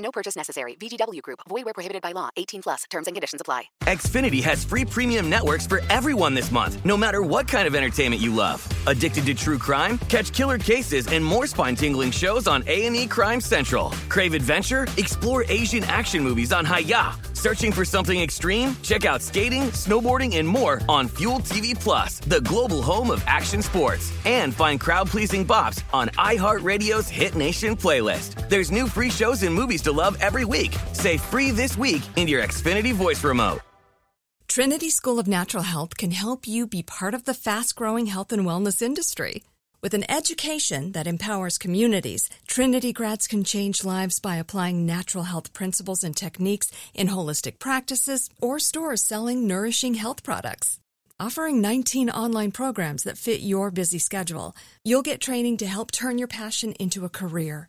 No purchase necessary. VGW Group. Void where prohibited by law. 18 plus. Terms and conditions apply. Xfinity has free premium networks for everyone this month, no matter what kind of entertainment you love. Addicted to true crime? Catch killer cases and more spine-tingling shows on A&E Crime Central. Crave adventure? Explore Asian action movies on Hayya. Searching for something extreme? Check out skating, snowboarding, and more on Fuel TV Plus, the global home of action sports. And find crowd-pleasing bops on iHeartRadio's Hit Nation playlist. There's new free shows and movies to love every week. Say free this week in your Xfinity voice remote. Trinity School of Natural Health can help you be part of the fast growing health and wellness industry. With an education that empowers communities, Trinity grads can change lives by applying natural health principles and techniques in holistic practices or stores selling nourishing health products. Offering 19 online programs that fit your busy schedule, you'll get training to help turn your passion into a career.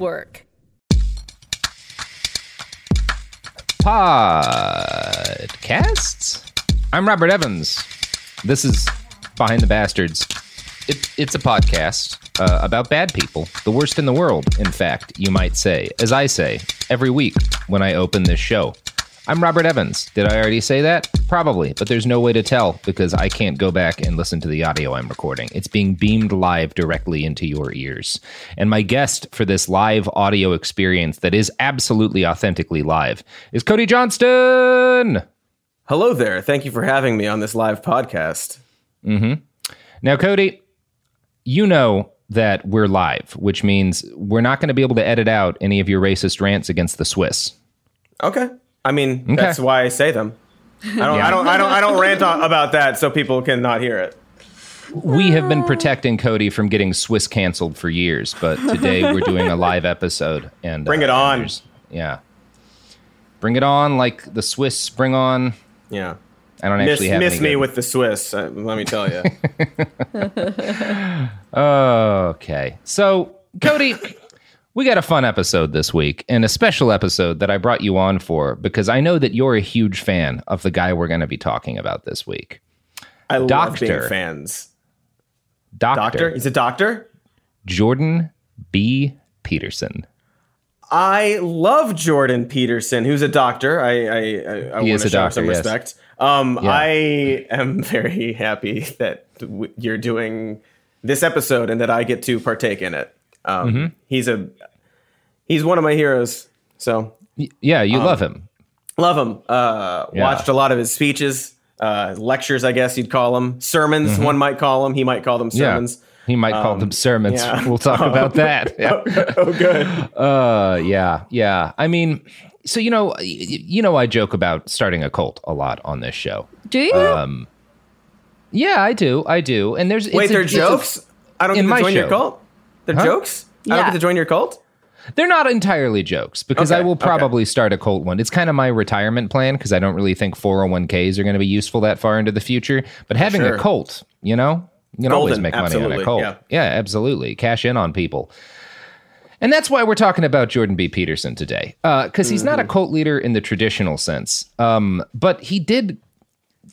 Podcasts? I'm Robert Evans. This is Behind the Bastards. It, it's a podcast uh, about bad people, the worst in the world, in fact, you might say, as I say every week when I open this show. I'm Robert Evans. Did I already say that? Probably, but there's no way to tell because I can't go back and listen to the audio I'm recording. It's being beamed live directly into your ears. And my guest for this live audio experience that is absolutely authentically live is Cody Johnston. Hello there. Thank you for having me on this live podcast. Mm-hmm. Now, Cody, you know that we're live, which means we're not going to be able to edit out any of your racist rants against the Swiss. Okay. I mean, Okay. that's why I say them. I don't, Yeah. I don't, I don't, I don't rant on, about that so people cannot hear it. We have been protecting Cody from getting Swiss canceled for years, but today we're doing a live episode and Bring it on. Yeah, bring it on, like the Swiss bring on. Yeah. I don't Miss, actually have miss me good- with the Swiss. Uh, let me tell you. Okay, so Cody, we got a fun episode this week, and a special episode that I brought you on for because I know that you're a huge fan of the guy we're going to be talking about this week. I love Doctor. being fans. Doctor, Doctor? He's a doctor? Jordan B. Peterson. I love Jordan Peterson, who's a doctor. I, I, I, I want to a show doctor, some yes. respect. Um, Yeah. I am very happy that w- you're doing this episode and that I get to partake in it. Um, Mm-hmm. He's a he's one of my heroes. So Yeah, you love him. love him. Uh, Yeah. Watched a lot of his speeches, uh, lectures, I guess you'd call them sermons. One might call them. He might call them Mm-hmm. Yeah. sermons. He might call them sermons. yeah. We'll talk about that. Yeah. oh, good. Uh, yeah, yeah. I mean, so you know, you know, I joke about starting a cult a lot on this show. Do you? Um, yeah, I do, I do. And there's Wait, it's a- they're it's jokes. I don't in get my to join your show. cult. They're Huh? jokes. I don't get to join your cult. they're not entirely jokes because I Okay, will okay. probably start a cult one. It's kind of my retirement plan because I don't really think 401ks are going to be useful that far into the future. But having Sure. a cult, you know, you can always Golden, make money on a cult. yeah. absolutely. Cash in on people. And that's why we're talking about Jordan B. Peterson today, because he's not a Mm-hmm. cult leader in the traditional sense, um, but he did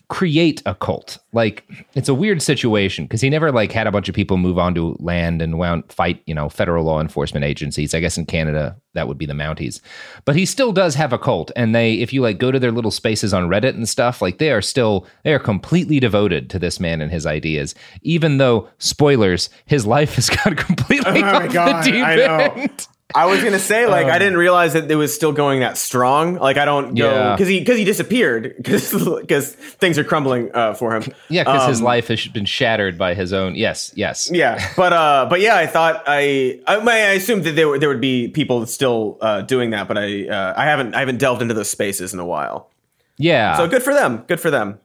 create a cult. Like it's a weird situation because he never like had a bunch of people move onto land and wound fight, you know, federal law enforcement agencies. I guess in Canada that would be the Mounties. But he still does have a cult and they if you like go to their little spaces on Reddit and stuff, like they are still they are completely devoted to this man and his ideas. Even though spoilers, his life has gone completely Oh my off God, the deep I know. end. I was gonna say like I didn't realize that it was still going that strong. Like I don't go Yeah. because he because he disappeared because things are crumbling uh, for him. Yeah, because his Um, life has been shattered by his own. Yes, yes. Yeah, but uh, but yeah, I thought I I, I assumed that there were, there would be people still uh, doing that, but I uh, I haven't I haven't delved into those spaces in a while. Yeah. So good for them. Good for them.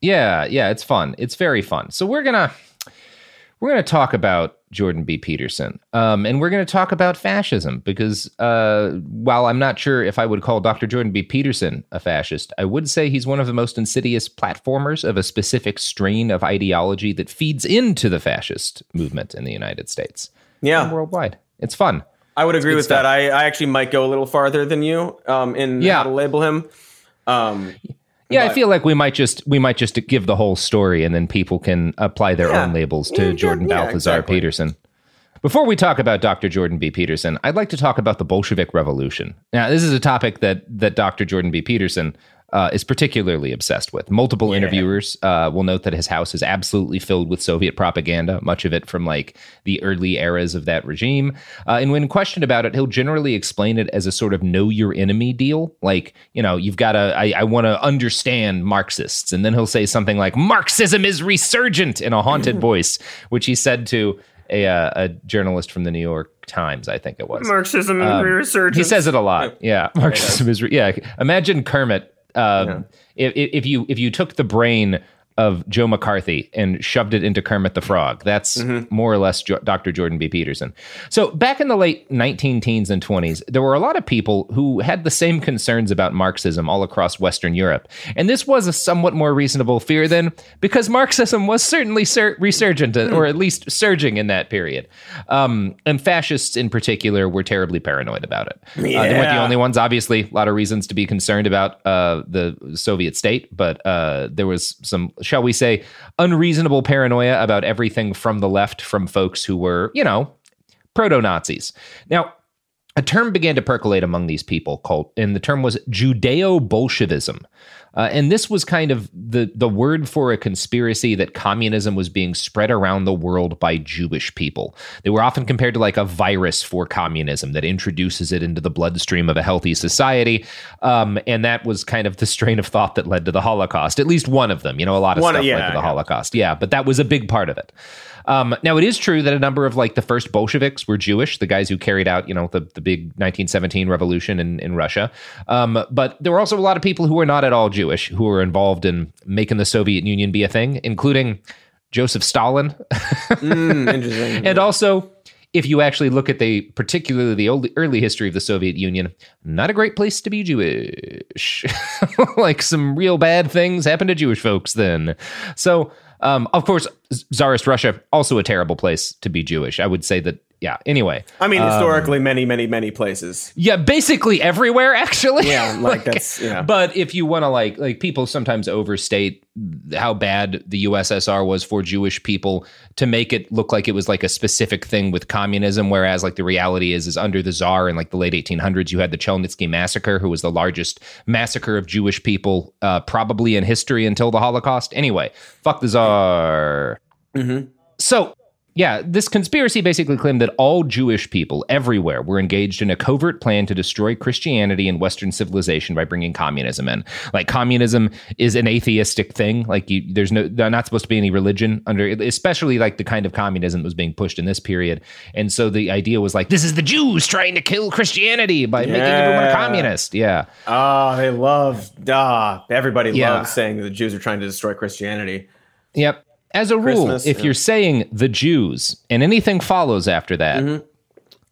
Yeah, yeah, it's fun. It's very fun. So we're gonna we're gonna talk about Jordan B. Peterson, um, and we're gonna talk about fascism because uh, while I'm not sure if I would call Dr. Jordan B. Peterson a fascist, I would say he's one of the most insidious platformers of a specific strain of ideology that feeds into the fascist movement in the United States Yeah, and worldwide. It's fun. I would agree with stuff. that. I, I actually might go a little farther than you um, in Yeah. how to label him. Um, Yeah, I feel like we might just we might just give the whole story, and then people can apply their Yeah. own labels to Yeah, Jordan yeah, Balthazar exactly. Peterson. Before we talk about Dr. Jordan B. Peterson, I'd like to talk about the Bolshevik Revolution. Now, this is a topic that that Dr. Jordan B. Peterson uh, is particularly obsessed with. Multiple interviewers uh, will note that his house is absolutely filled with Soviet propaganda, much of it from like the early eras of that regime. Uh, and when questioned about it, he'll generally explain it as a sort of know your enemy deal. Like, you know, you've got to, I, I want to understand Marxists. And then he'll say something like, Marxism is resurgent in a haunted voice, which he said to a, uh, a journalist from the New York Times, I think it was. Marxism and Um, resurgence. He says it a lot. Yeah, Marxism is. Re- yeah, imagine Kermit. Um, if, if you if you took the brain of Joe McCarthy and shoved it into Kermit the Frog, that's more or less jo- Dr. Jordan B. Peterson. So back in the late 19 teens and 20s, there were a lot of people who had the same concerns about Marxism all across Western Europe, and this was a somewhat more reasonable fear then, because Marxism was certainly sur- resurgent, or at least surging in that period, um, and fascists in particular were terribly paranoid about it. Uh, they weren't the only ones. Obviously, a lot of reasons to be concerned about uh, the Soviet state, but uh, there was some, shall we say, unreasonable paranoia about everything from the left from folks who were, you know, proto Nazis. Now, a term began to percolate among these people called, and the term was Judeo Bolshevism. Uh, and this was kind of the, the word for a conspiracy that communism was being spread around the world by Jewish people. They were often compared to like a virus for communism that introduces it into the bloodstream of a healthy society. Um, and that was kind of the strain of thought that led to the Holocaust, at least one of them. You know, a lot of One- stuff led yeah, to the yeah. Holocaust. Yeah, but that was a big part of it. Um, now, it is true that a number of like the first Bolsheviks were Jewish, the guys who carried out, you know, the, the big 1917 revolution in, in Russia. Um, but there were also a lot of people who were not at all Jewish who were involved in making the Soviet Union be a thing, including Joseph Stalin. Mm, interesting. and also, if you actually look at the particularly the early, early history of the Soviet Union, not a great place to be Jewish. like some real bad things happened to Jewish folks then. So, um, of course, Tsarist Russia also a terrible place to be Jewish. I would say that. Yeah. Anyway, I mean, historically, many, many, many places. yeah, basically everywhere actually. Yeah, like that's yeah. But if you want to like like people sometimes overstate how bad the USSR was for Jewish people to make it look like it was like a specific thing with communism whereas like the reality is is under the czar in like the late 1800s you had the Chelnitsky massacre who was the largest massacre of Jewish people uh, probably in history until the Holocaust. Anyway, fuck the czar. So, yeah, this conspiracy basically claimed that all Jewish people everywhere were engaged in a covert plan to destroy Christianity and Western civilization by bringing communism in. Like communism is an atheistic thing. Like you, there's no, not supposed to be any religion under, especially like the kind of communism that was being pushed in this period. And so the idea was like, this is the Jews trying to kill Christianity by making everyone a communist. Yeah. Ah, they love ah. Everybody Yeah. loves saying that the Jews are trying to destroy Christianity. Yep. As a rule, Christmas, if yeah. you're saying the Jews and anything follows after that, mm-hmm.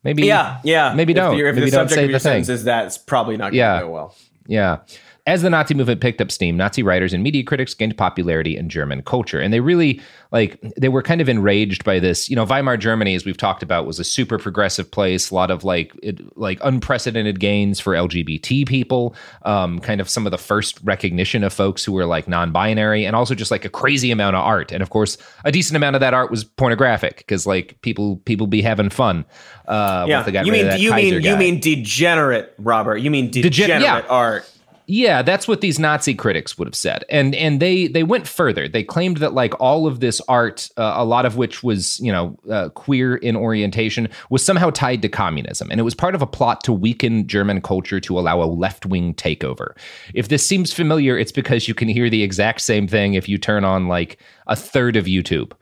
maybe Yeah, yeah. maybe If don't. If, maybe the don't subject say of your the thing. sentence is that, it's probably not going to Yeah. go well. Yeah. As the Nazi movement picked up steam, Nazi writers and media critics gained popularity in German culture. And they really, like, they were kind of enraged by this. You know, Weimar Germany, as we've talked about, was a super progressive place, a lot of like, it, like unprecedented gains for LGBT people, um, kind of some of the first recognition of folks who were like non binary, and also just like a crazy amount of art. And of course, a decent amount of that art was pornographic because like people people be having fun. Uh, Yeah, once they got you mean you Kaiser mean you mean degenerate, Robert? You mean Degen- degenerate yeah. art? Yeah, that's what these Nazi critics would have said, and and they they went further. They claimed that like all of this art, uh, a lot of which was you know uh, queer in orientation, was somehow tied to communism, and it was part of a plot to weaken German culture to allow a left wing takeover. If this seems familiar, it's because you can hear the exact same thing if you turn on like a third of YouTube.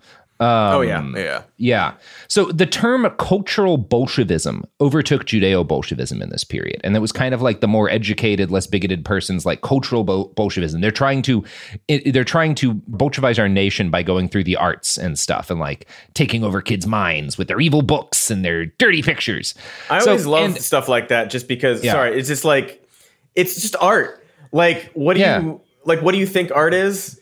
Um, oh yeah, yeah. yeah. So the term cultural Bolshevism overtook Judeo Bolshevism in this period. And it was kind of like the more educated, less bigoted persons like cultural Bol- Bolshevism. They're trying to they're trying to Bolshevize our nation by going through the arts and stuff and like taking over kids' minds with their evil books and their dirty pictures. I So- always love and- stuff like that just because Yeah. sorry, it's just like it's just art. Like what do Yeah. you like what do you think art is?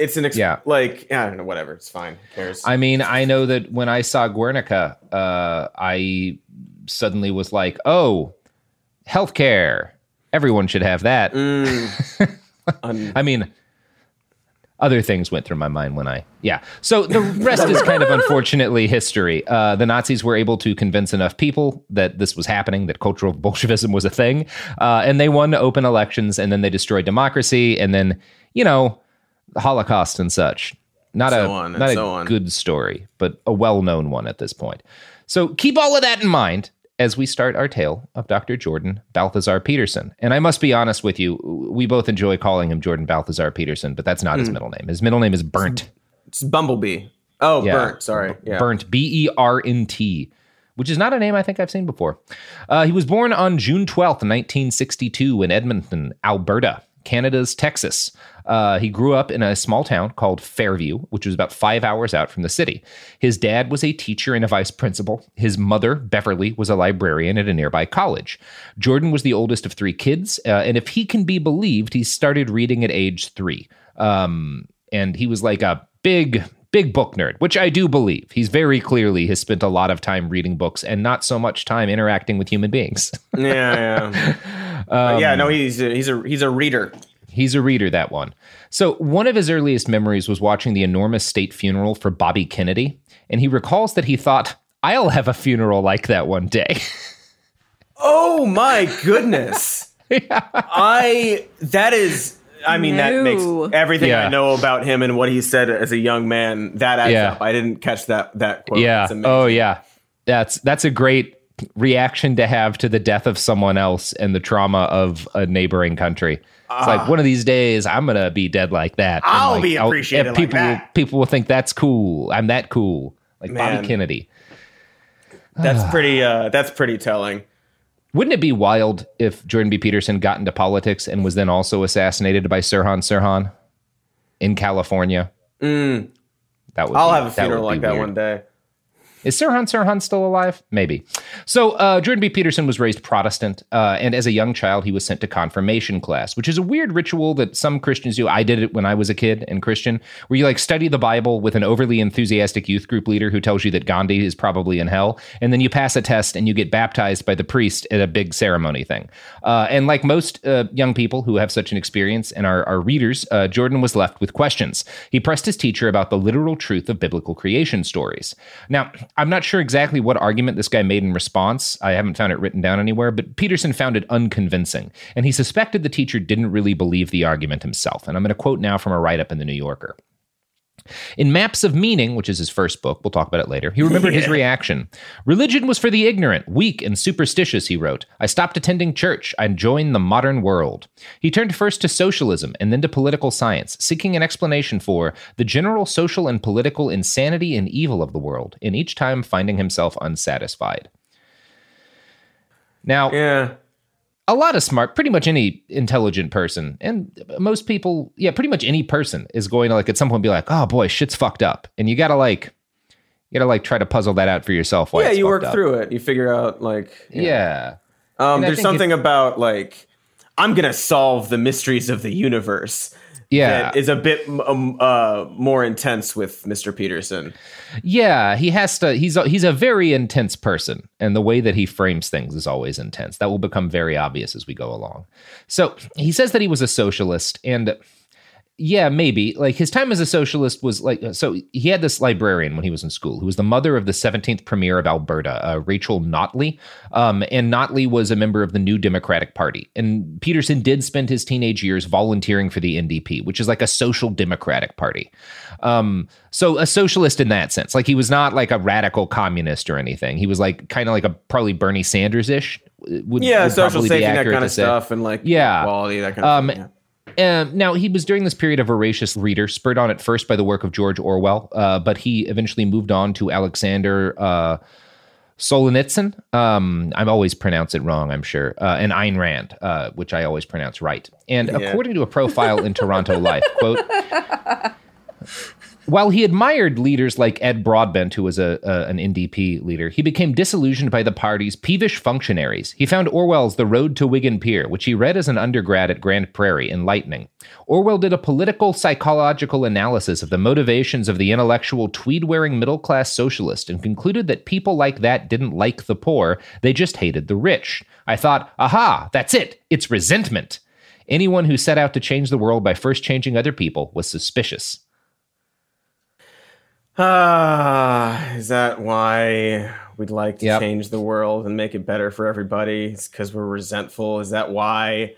It's an ex- Yeah. like I don't know, whatever. It's fine. Cares? I mean, I know that when I saw Guernica, uh, I suddenly was like, oh, healthcare. Everyone should have that. I mean, other things went through my mind when I, yeah. So the rest is kind of unfortunately history. Uh, the Nazis were able to convince enough people that this was happening, that cultural Bolshevism was a thing, uh, and they won open elections, and then they destroyed democracy, and then, you know, Holocaust and such. Not So a on not a so on. good story, but a well-known one at this point. So keep all of that in mind as we start our tale of Dr. Jordan Balthazar Peterson. And I must be honest with you, we both enjoy calling him Jordan Balthazar Peterson, but that's not his middle name. His middle name is Burnt. it's Bumblebee. Oh, Yeah. burnt. Sorry. Yeah. Burnt, B E R N T, which is not a name I think I've seen before. Uh, he was born on June 12th, 1962, in Edmonton, Alberta, Canada's Texas. Uh, he grew up in a small town called Fairview, which was about five hours out from the city. His dad was a teacher and a vice principal. His mother, Beverly, was a librarian at a nearby college. Jordan was the oldest of three kids, uh, and if he can be believed, he started reading at age three. Um, and he was like a big big book nerd which i do believe he's very clearly has spent a lot of time reading books and not so much time interacting with human beings yeah, yeah. Uh, yeah, no, he's a, he's a he's a reader. he's a reader that one so one of his earliest memories was watching the enormous state funeral for bobby kennedy and he recalls that he thought i'll have a funeral like that one day Oh my goodness. I that is I mean that makes everything Yeah. I know about him and what he said as a young man that adds Yeah. up. I didn't catch that that quote. yeah oh yeah that's that's a great reaction to have to the death of someone else and the trauma of a neighboring country it's like one of these days i'm gonna be dead like that Ah. I'll like, be appreciated and like people that. will, people will think that's cool i'm that cool like Man. bobby kennedy That's pretty uh that's pretty telling. Wouldn't it be wild if jordan b peterson got into politics and was then also assassinated by sirhan sirhan in california that would Mm. I'll be- have a funeral like be that weird. one day. Is Sirhan Sirhan still alive? Maybe. So uh, Jordan B. Peterson was raised Protestant, uh, and as a young child, he was sent to confirmation class, which is a weird ritual that some Christians do. I did it when I was a kid and Christian, where you like study the Bible with an overly enthusiastic youth group leader who tells you that Gandhi is probably in hell, and then you pass a test and you get baptized by the priest at a big ceremony thing. Uh, and like most uh, young people who have such an experience and are, are readers, uh, Jordan was left with questions. He pressed his teacher about the literal truth of biblical creation stories. Now, I'm not sure exactly what argument this guy made in response. I haven't found it written down anywhere, but Peterson found it unconvincing, and he suspected the teacher didn't really believe the argument himself. And I'm going to quote now from a write up in the New Yorker. In Maps of Meaning, which is his first book, we'll talk about it later, he remembered his reaction. Religion was for the ignorant, weak, and superstitious, he wrote. I stopped attending church. I joined the modern world. He turned first to socialism and then to political science, seeking an explanation for the general social and political insanity and evil of the world, and each time finding himself unsatisfied. Now, Yeah. A lot of smart, pretty much any intelligent person, and most people, yeah, pretty much any person is going to like at some point be like, oh boy, shit's fucked up. And you gotta like, you gotta like try to puzzle that out for yourself. Yeah, you work up. through it. You figure out like know. Yeah. Um, And there's something about like I'm gonna solve the mysteries of the universe. Yeah. is a bit um, uh, more intense with Mr. Peterson. Yeah, he has to. He's a, he's a very intense person, and the way that he frames things is always intense. That will become very obvious as we go along. So he says that he was a socialist, and yeah, maybe. Like his time as a socialist was like so. He had this librarian when he was in school, who was the mother of the 17th premier of Alberta, uh, Rachel Notley. Um, and Notley was a member of the New Democratic Party. And Peterson did spend his teenage years volunteering for the NDP, which is like a social democratic party. Um, so a socialist in that sense. Like he was not like a radical communist or anything. He was like kind of like a probably Bernie Sanders ish. Yeah, social safety net kind of stuff, and like yeah, quality that kind of um, thing. Yeah. Um, now, he was during this period of voracious reader, spurred on at first by the work of George Orwell, uh, but he eventually moved on to Alexander uh, Solzhenitsyn. Um, I'm always pronounce it wrong, I'm sure, uh, and Ayn Rand, uh, which I always pronounce right. And Yeah. according to a profile in Toronto Life, quote, while he admired leaders like Ed Broadbent, who was a, a- an NDP leader, he became disillusioned by the party's peevish functionaries. He found Orwell's The Road to Wigan Pier, which he read as an undergrad at Grande Prairie, enlightening. Orwell did a political psychological analysis of the motivations of the intellectual tweed wearing middle class socialist and concluded that people like that didn't like the poor, they just hated the rich. I thought, aha, that's it, it's resentment. Anyone who set out to change the world by first changing other people was suspicious. Ah, is that why we'd like to Yep. change the world and make it better for everybody? It's because we're resentful. Is that why?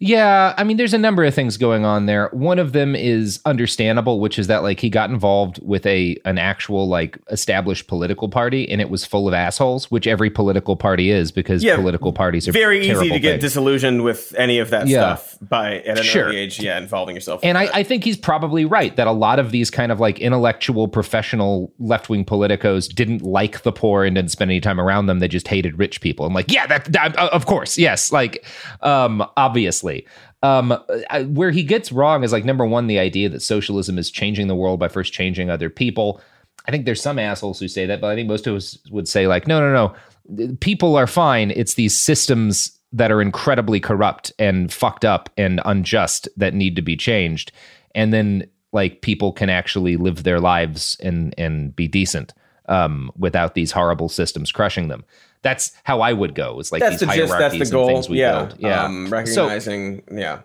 Yeah, I mean, there's a number of things going on there. One of them is understandable, which is that like he got involved with a an actual like established political party, and it was full of assholes, which every political party is because Yeah, political parties are Very easy to get things. disillusioned with any of that Yeah. stuff by at an Sure. early age. Yeah, involving yourself. And I, I think he's probably right that a lot of these kind of like intellectual, professional left wing politicos didn't like the poor and didn't spend any time around them. They just hated rich people. I'm like, yeah, that, that uh, of course, yes, like, um, obviously. Um, I- where he gets wrong is like number one, the idea that socialism is changing the world by first changing other people. I think there's some assholes who say that, but I think most of us would say like, no, no, no, people are fine. It's these systems that are incredibly corrupt and fucked up and unjust that need to be changed. And then like people can actually live their lives and and be decent um, without these horrible systems crushing them. That's how I would go. It's like that's these the gist. That's hierarchies the and goal. things we yeah, build. Yeah, Um, So- recognizing. yeah.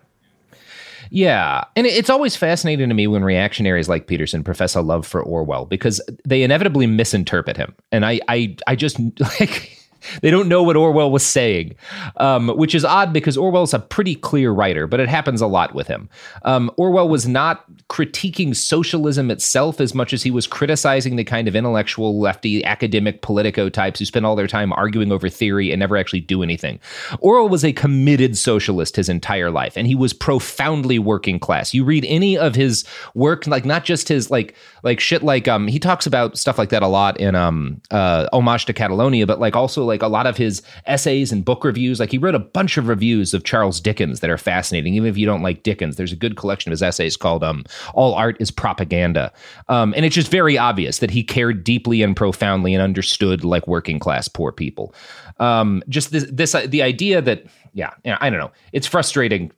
yeah. And it's always fascinating to me when reactionaries like Peterson profess a love for Orwell because they inevitably misinterpret him. And I I I just like they don't know what Orwell was saying, um, which is odd because Orwell's a pretty clear writer, but it happens a lot with him. Um, Orwell was not critiquing socialism itself as much as he was criticizing the kind of intellectual, lefty, academic politico types who spend all their time arguing over theory and never actually do anything. Orwell was a committed socialist his entire life, and he was profoundly working class. You read any of his work, like not just his like like shit like um he talks about stuff like that a lot in um uh homage to Catalonia, but like also like a lot of his essays and book reviews. Like he wrote a bunch of reviews of Charles Dickens that are fascinating. Even if you don't like Dickens, there's a good collection of his essays called um All Art is Propaganda. Um and it's just very obvious that he cared deeply and profoundly and understood like working class poor people. Um just this this uh, the idea that yeah, yeah, I don't know. It's frustrating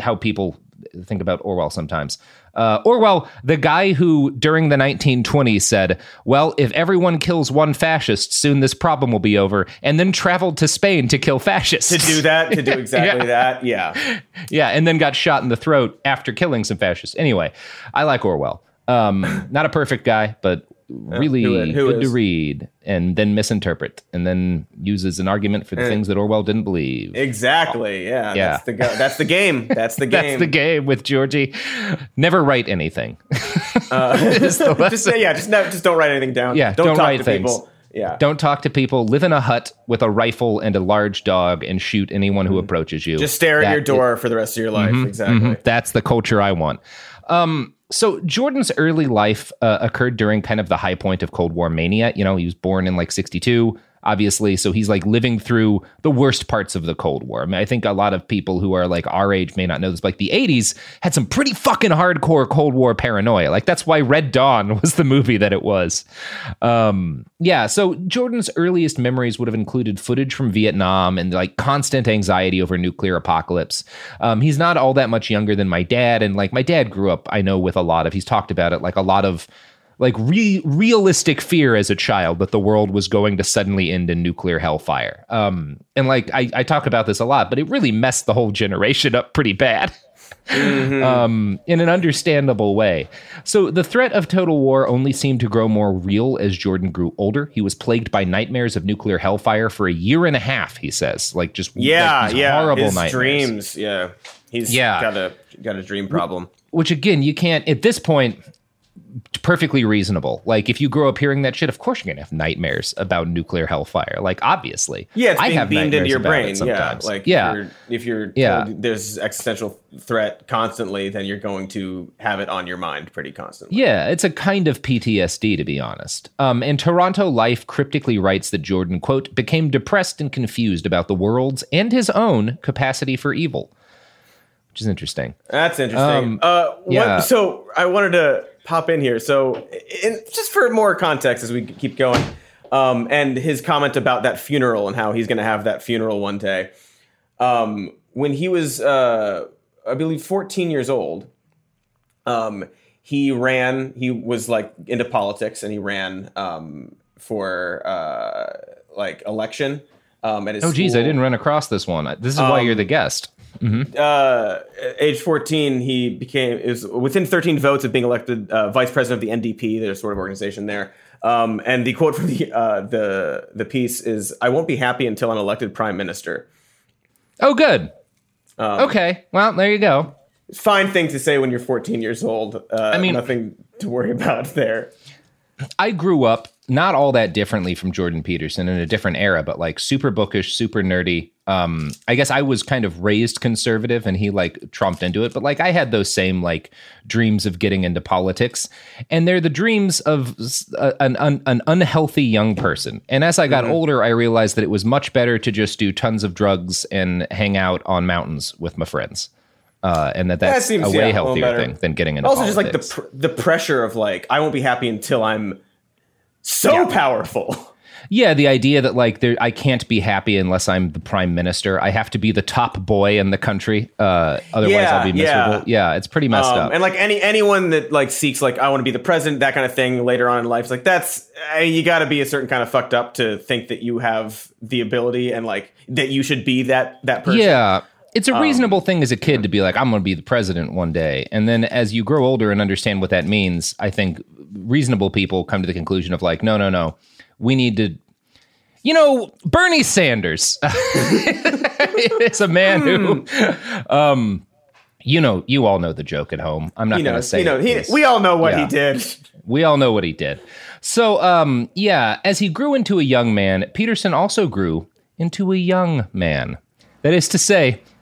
how people think about Orwell sometimes. Uh, Orwell, the guy who during the 1920s said, Well, if everyone kills one fascist, soon this problem will be over, and then traveled to Spain to kill fascists. To do that, to do exactly Yeah. that. Yeah. yeah, and then got shot in the throat after killing some fascists. Anyway, I like Orwell. Um, not a perfect guy, but really who- who good to read, and then misinterpret, and then uses an argument for the Eh. things that Orwell didn't believe. Exactly. Yeah. Yeah. That's the go- that's the game. That's the game. That's the game with Georgie. Never write anything. Uh, just yeah. Just no, just don't write anything down. Yeah, Don't, don't talk write to things. people. Yeah. Don't talk to people. Live in a hut with a rifle and a large dog and shoot anyone who approaches you. Mm-hmm. Just stare at your is- door for the rest of your life. Mhm, exactly. mhm. That's the culture I want. Um, so Jordan's early life uh, occurred during kind of the high point of Cold War mania. You know, he was born in like '62. Obviously. So he's like living through the worst parts of the Cold War. I mean, I think a lot of people who are like our age may not know this. But like the 80s had some pretty fucking hardcore Cold War paranoia. Like that's why Red Dawn was the movie that it was. Um, yeah. So Jordan's earliest memories would have included footage from Vietnam and like constant anxiety over nuclear apocalypse. Um, he's not all that much younger than my dad. And like my dad grew up, I know, with a lot of, he's talked about it, like a lot of like re- realistic fear as a child that the world was going to suddenly end in nuclear hellfire. Um, and like I, I talk about this a lot, but it really messed the whole generation up pretty bad. Mm-hmm. Um, in an understandable way. So the threat of total war only seemed to grow more real as Jordan grew older. He was plagued by nightmares of nuclear hellfire for a year and a half. He says, like just yeah, like yeah, horrible His nightmares. dreams. Yeah, he's Yeah. got a got a dream problem. Which again, you can't at this point. Perfectly reasonable. Like if you grow up hearing that shit, of course you're gonna have nightmares about nuclear hellfire. Like obviously, Yeah, it's I being have beamed into your brain. Yeah, sometimes. like yeah, if you're, if you're Yeah. there's existential threat constantly, then you're going to have it on your mind pretty constantly. Yeah, it's a kind of PTSD, to be honest. Um, and Toronto Life cryptically writes that Jordan, quote, became depressed and confused about the world's and his own capacity for evil, which is interesting. That's interesting. Um, uh, what- yeah. so I wanted to pop in here. So, in, just for more context as we keep going, um, and his comment about that funeral and how he's going to have that funeral one day. Um, when he was, uh, I believe, 14 years old, um, he ran. He was like into politics, and he ran um, for uh, like election. Um, at his Oh, geez, I didn't run across this one. This is why Um, you're the guest. Uh, age 14, he became was within 13 votes of being elected uh, vice president of the NDP, their sort of organization there. Um, and the quote from the uh, the the piece is, "I won't be happy until I'm elected prime minister." Oh, good. Um, okay, well, there you go. Fine thing to say when you're 14 years old. Uh, I mean- nothing to worry about there. I grew up not all that differently from Jordan Peterson in a different era, but like super bookish, super nerdy. Um, I guess I was kind of raised conservative and he like trumped into it, but like I had those same like dreams of getting into politics. And they're the dreams of a- an, un, an unhealthy young person. And as I got older, I realized that it was much better to just do tons of drugs and hang out on mountains with my friends. Uh, and that that's seems, a way little healthier thing than getting into Also, just like the pr- the pressure of like, I won't be happy until I'm so powerful. Yeah, the idea that like there, I can't be happy unless I'm the prime minister. I have to be the top boy in the country. Uh, otherwise, Yeah, I'll be yeah. miserable. Yeah, it's pretty messed Um, up. And like any anyone that like seeks like I want to be the president, that kind of thing later on in life, it's like that's uh, you got to be a certain kind of fucked up to think that you have the ability and like that you should be that that person. yeah, it's Um, a reasonable thing as a kid to be like, I'm going to be the president one day. And then as you grow older and understand what that means, I think reasonable people come to the conclusion of like, no, no, no, we need to. You know, Bernie Sanders is a man who, um, you know, you all know the joke at home. I'm not going to say you know, it he, we all know what Yeah. he did. We all know what he did. So, um, yeah, as he grew into a young man, Peterson also grew into a young man. That is to say,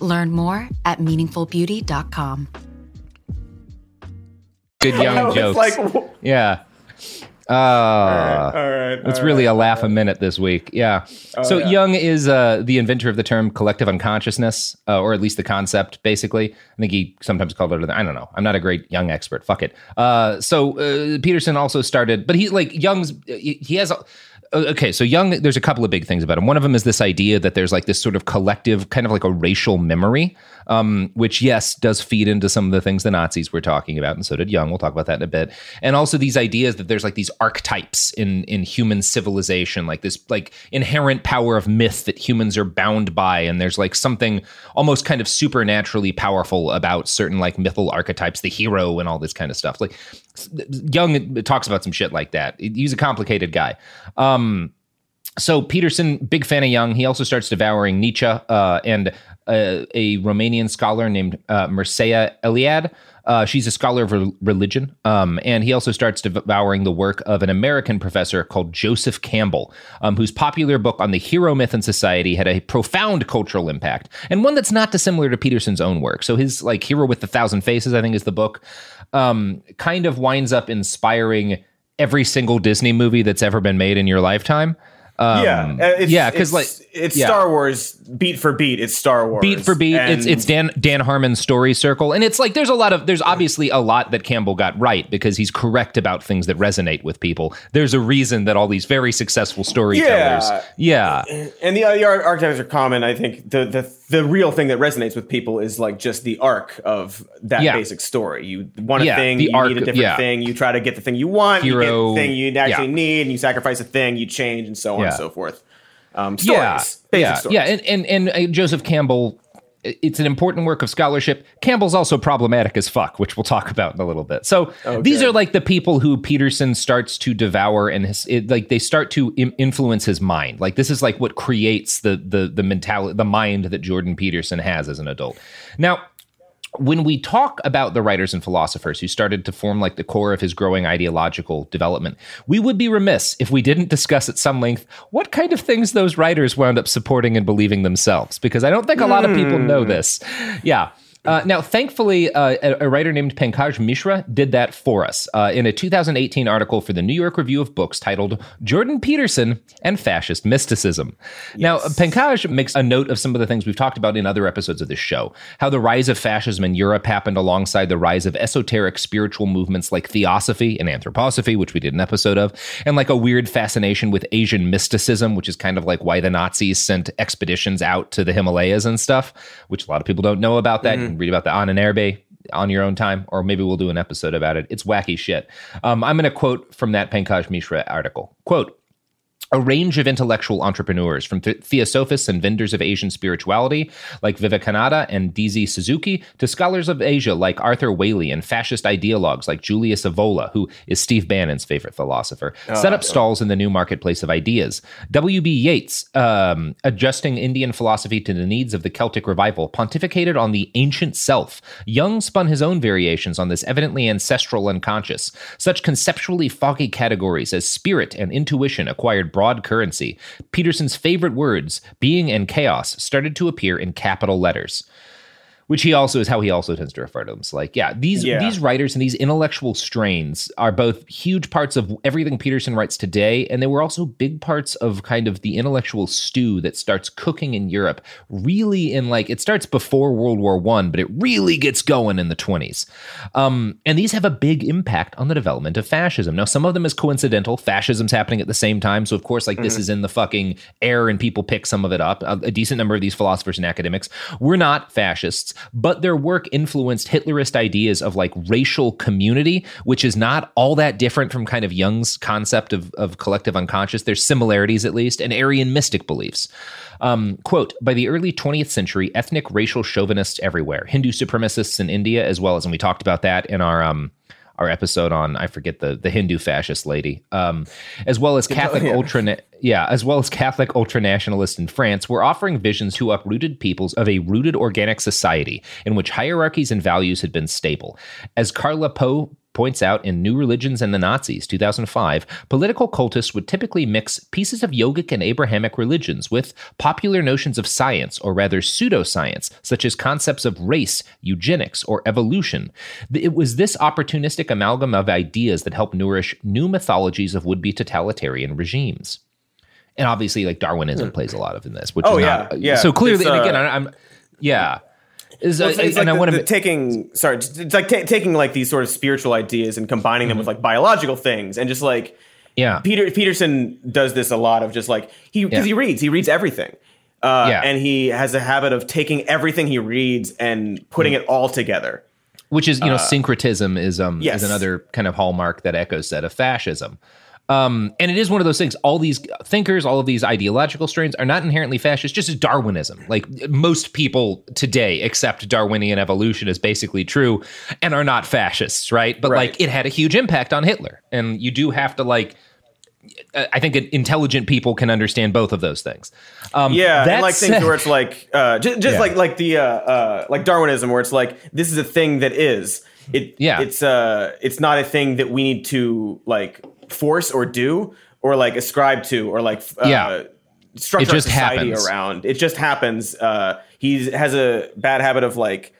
Learn more at meaningfulbeauty.com. Good young jokes. Like, yeah. Uh, all right. It's all really right. a laugh a minute this week. Yeah. Oh, so yeah. Jung is uh, the inventor of the term collective unconsciousness, uh, or at least the concept, basically. I think he sometimes called it, I don't know. I'm not a great Jung expert. Fuck it. Uh, so uh, Peterson also started, but he, like, Jung's, he he has. A, Okay, so Jung, there's a couple of big things about him. One of them is this idea that there's like this sort of collective, kind of like a racial memory, um, which, yes, does feed into some of the things the Nazis were talking about, and so did Jung. We'll talk about that in a bit. And also these ideas that there's like these archetypes in in human civilization, like this like inherent power of myth that humans are bound by, and there's like something almost kind of supernaturally powerful about certain like mythal archetypes, the hero, and all this kind of stuff. Like Jung talks about some shit like that. He's a complicated guy. Um, so Peterson, big fan of Jung. He also starts devouring Nietzsche uh, and uh, a Romanian scholar named uh, Mircea. Uh, she's a scholar of re- religion, um, and he also starts devouring the work of an American professor called Joseph Campbell, um, whose popular book on the hero myth and society had a profound cultural impact, and one that's not dissimilar to Peterson's own work. So his like Hero with a Thousand Faces, I think, is the book, um, kind of winds up inspiring every single Disney movie that's ever been made in your lifetime. Um, yeah, uh, it's, yeah, because like it's yeah. Star Wars beat for beat. It's Star Wars beat for beat. It's And- it's Dan Dan Harmon's story circle, and it's like there's a lot of there's obviously a lot that Campbell got right because he's correct about things that resonate with people. There's a reason that all these very successful storytellers, Yeah. yeah, and the, the archetypes are common. I think the, the the real thing that resonates with people is like just the arc of that Yeah. basic story. You want a Yeah, thing, you arc- need a different thing. You try to get the thing you want. you get Hero- the thing you actually need, and you sacrifice a thing. You change, and so on. And so forth. Um, stories, yeah, yeah, yeah, and and and uh, Joseph Campbell. It's an important work of scholarship. Campbell's also problematic as fuck, which we'll talk about in a little bit. So these are like the people who Peterson starts to devour, and his, it, like they start to Im- influence his mind. Like this is like what creates the the the mentality, the mind that Jordan Peterson has as an adult. Now, when we talk about the writers and philosophers who started to form like the core of his growing ideological development, we would be remiss if we didn't discuss at some length what kind of things those writers wound up supporting and believing themselves, because I don't think a lot of people know hmm. this. Yeah. Uh, now, thankfully, uh, a, a writer named Pankaj Mishra did that for us uh, in a 2018 article for the New York Review of Books titled Jordan Peterson and Fascist Mysticism. Now, Pankaj makes a note of some of the things we've talked about in other episodes of this show how the rise of fascism in Europe happened alongside the rise of esoteric spiritual movements like theosophy and anthroposophy, which we did an episode of, and like a weird fascination with Asian mysticism, which is kind of like why the Nazis sent expeditions out to the Himalayas and stuff, which a lot of people don't know about that. You can read about the Ahnenerbe on your own time, or maybe we'll do an episode about it. It's wacky shit. Um, I'm going to quote from that Pankaj Mishra article. Quote, a range of intellectual entrepreneurs, from th- theosophists and vendors of Asian spirituality like Vivekananda and DT Suzuki, to scholars of Asia like Arthur Waley and fascist ideologues like Julius Evola, who is Steve Bannon's favorite philosopher, set up stalls in the new marketplace of ideas. W.B. Yeats, um, adjusting Indian philosophy to the needs of the Celtic revival, pontificated on the ancient self. Jung spun his own variations on this evidently ancestral unconscious. Such conceptually foggy categories as spirit and intuition acquired broad currency. Peterson's favorite words, being and chaos, started to appear in capital letters. Which he also is how he also tends to refer to them. So like, yeah, these Yeah. these writers and these intellectual strains are both huge parts of everything Peterson writes today, and they were also big parts of kind of the intellectual stew that starts cooking in Europe. Really, in like it starts before World War One, but it really gets going in the twenties. Um, and these have a big impact on the development of fascism. Now, some of them is coincidental. Fascism's happening at the same time, so of course, like this Mhm. is in the fucking air, and people pick some of it up. A, a decent number of these philosophers and academics were not fascists, but their work influenced Hitlerist ideas of like racial community, which is not all that different from kind of Jung's concept of, of collective unconscious. There's similarities, at least, and Aryan mystic beliefs. Um, quote, by the early 20th century, ethnic racial chauvinists everywhere, Hindu supremacists in India, as well as, and we talked about that in our, um, our episode on I forget the the Hindu fascist lady, um, as well as Catholic yeah. ultra yeah, as well as Catholic ultranationalists in France, were offering visions to uprooted peoples of a rooted organic society in which hierarchies and values had been stable. As Carla Poe points out in New Religions and the Nazis, 2005, political cultists would typically mix pieces of yogic and Abrahamic religions with popular notions of science, or rather pseudoscience, such as concepts of race, eugenics, or evolution. It was this opportunistic amalgam of ideas that helped nourish new mythologies of would be totalitarian regimes. And obviously, like Darwinism plays a lot of in this, which Oh, is yeah, not, yeah. So clearly, It's, and again, uh, I'm, yeah. Is, Well, it's, uh, it's and like I want to taking sorry, it's like ta- taking like these sort of spiritual ideas and combining them with like biological things and just like yeah. Peter Peterson does this a lot of just like he because Yeah. he reads he reads everything. Uh, Yeah. and he has a habit of taking everything he reads and putting it all together. which is you know Uh, syncretism is um yes. is another kind of hallmark that Eco's said of fascism. Um, and it is one of those things. All these thinkers, all of these ideological strains, are not inherently fascist. Just as Darwinism, like most people today accept Darwinian evolution as basically true, and are not fascists, right? But Right. like it had a huge impact on Hitler, and you do have to like. I think intelligent people can understand both of those things. Um, yeah, and like things where it's like uh, just, just Yeah. like like the uh, uh, like Darwinism, where it's like this is a thing that is. It Yeah. it's uh it's not a thing that we need to like force or do or like ascribe to or like uh, Yeah. structure It just society happens. around. It just happens. Uh, he has a bad habit of like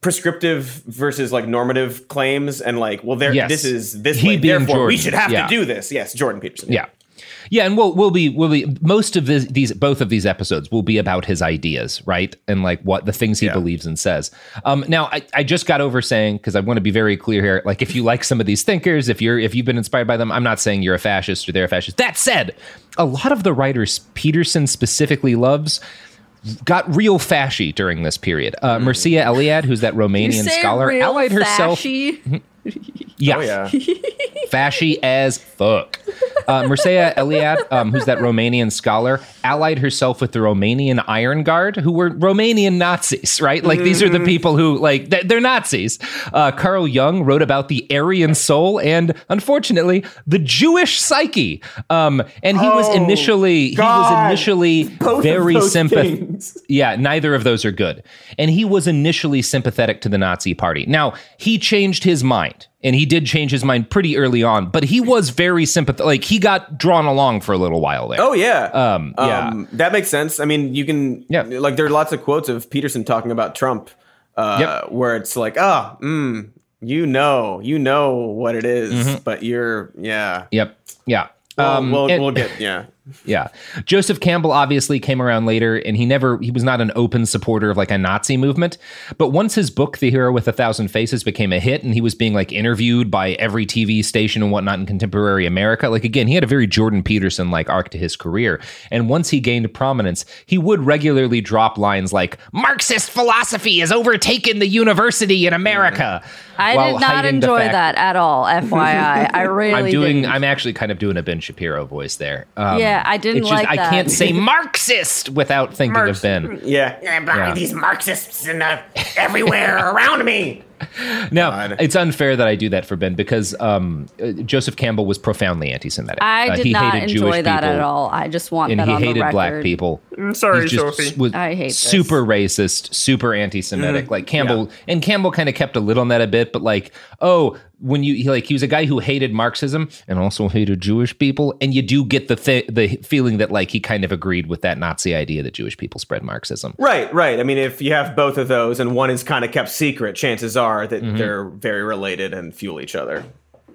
prescriptive versus like normative claims and like well there Yes. this is this He way therefore we should have yeah. to do this yes jordan peterson Yeah. Yeah, and we'll we'll be we'll be most of this, these both of these episodes will be about his ideas, right? And like what the things he believes and says. Um, now I, I just got over saying because I want to be very clear here. Like if you like some of these thinkers, if you're if you've been inspired by them, I'm not saying you're a fascist or they're a fascist. That said, a lot of the writers Peterson specifically loves got real fashy during this period. Uh, Mircea Eliade, who's that Romanian scholar, allied herself. Yeah. Oh, yeah. Fashy as fuck. Uh, Mircea Eliade, um, who's that Romanian scholar, allied herself with the Romanian Iron Guard, who were Romanian Nazis, right? Like these are the people who, like, they're, they're Nazis. Uh, Carl Jung wrote about the Aryan soul and, unfortunately, the Jewish psyche. Um, and he was Oh, initially, he was initially Both very sympathetic. Yeah, neither of those are good. And he was initially sympathetic to the Nazi party. Now, he changed his mind, and he did change his mind pretty early on, but he was very sympathetic. Like, he got drawn along for a little while there. Oh yeah, Um, yeah. Um, that makes sense. I mean, you can yeah, like there are lots of quotes of Peterson talking about Trump, uh, where it's like, ah, mm, you know, you know what it is, Mhm. but you're yeah, Yep. Yeah. We'll, Um, we'll, and- we'll get yeah. Yeah. Joseph Campbell obviously came around later and he never he was not an open supporter of like a Nazi movement. But once his book, The Hero with a Thousand Faces, became a hit and he was being like interviewed by every TV station and whatnot in contemporary America, like again, he had a very Jordan Peterson like arc to his career. And once he gained prominence, he would regularly drop lines like Marxist philosophy has overtaken the university in America. I did not enjoy that at all. FYI, I really I'm doing. didn't. I'm actually kind of doing a Ben Shapiro voice there. Um, Yeah, I didn't it's just, like I that. can't say Marxist without thinking of Ben. Yeah, I'm Yeah. these Marxists and uh, everywhere around me. Now, it's unfair that I do that for Ben because um, uh, Joseph Campbell was profoundly anti-Semitic. I Uh, did he not hated enjoy Jewish that people, at all. I just want and that he on the hated black people. I'm sorry, He's just Sophie. was I hate this. super racist, super anti-Semitic. Mhm. Like Campbell, and Campbell kind of kept a lid on that a bit, but like, oh, when you he, like he was a guy who hated Marxism and also hated Jewish people, and you do get the th- the feeling that like he kind of agreed with that Nazi idea that Jewish people spread Marxism. Right, right. I mean, if you have both of those and one is kind of kept secret, chances are that Mhm. they're very related and fuel each other.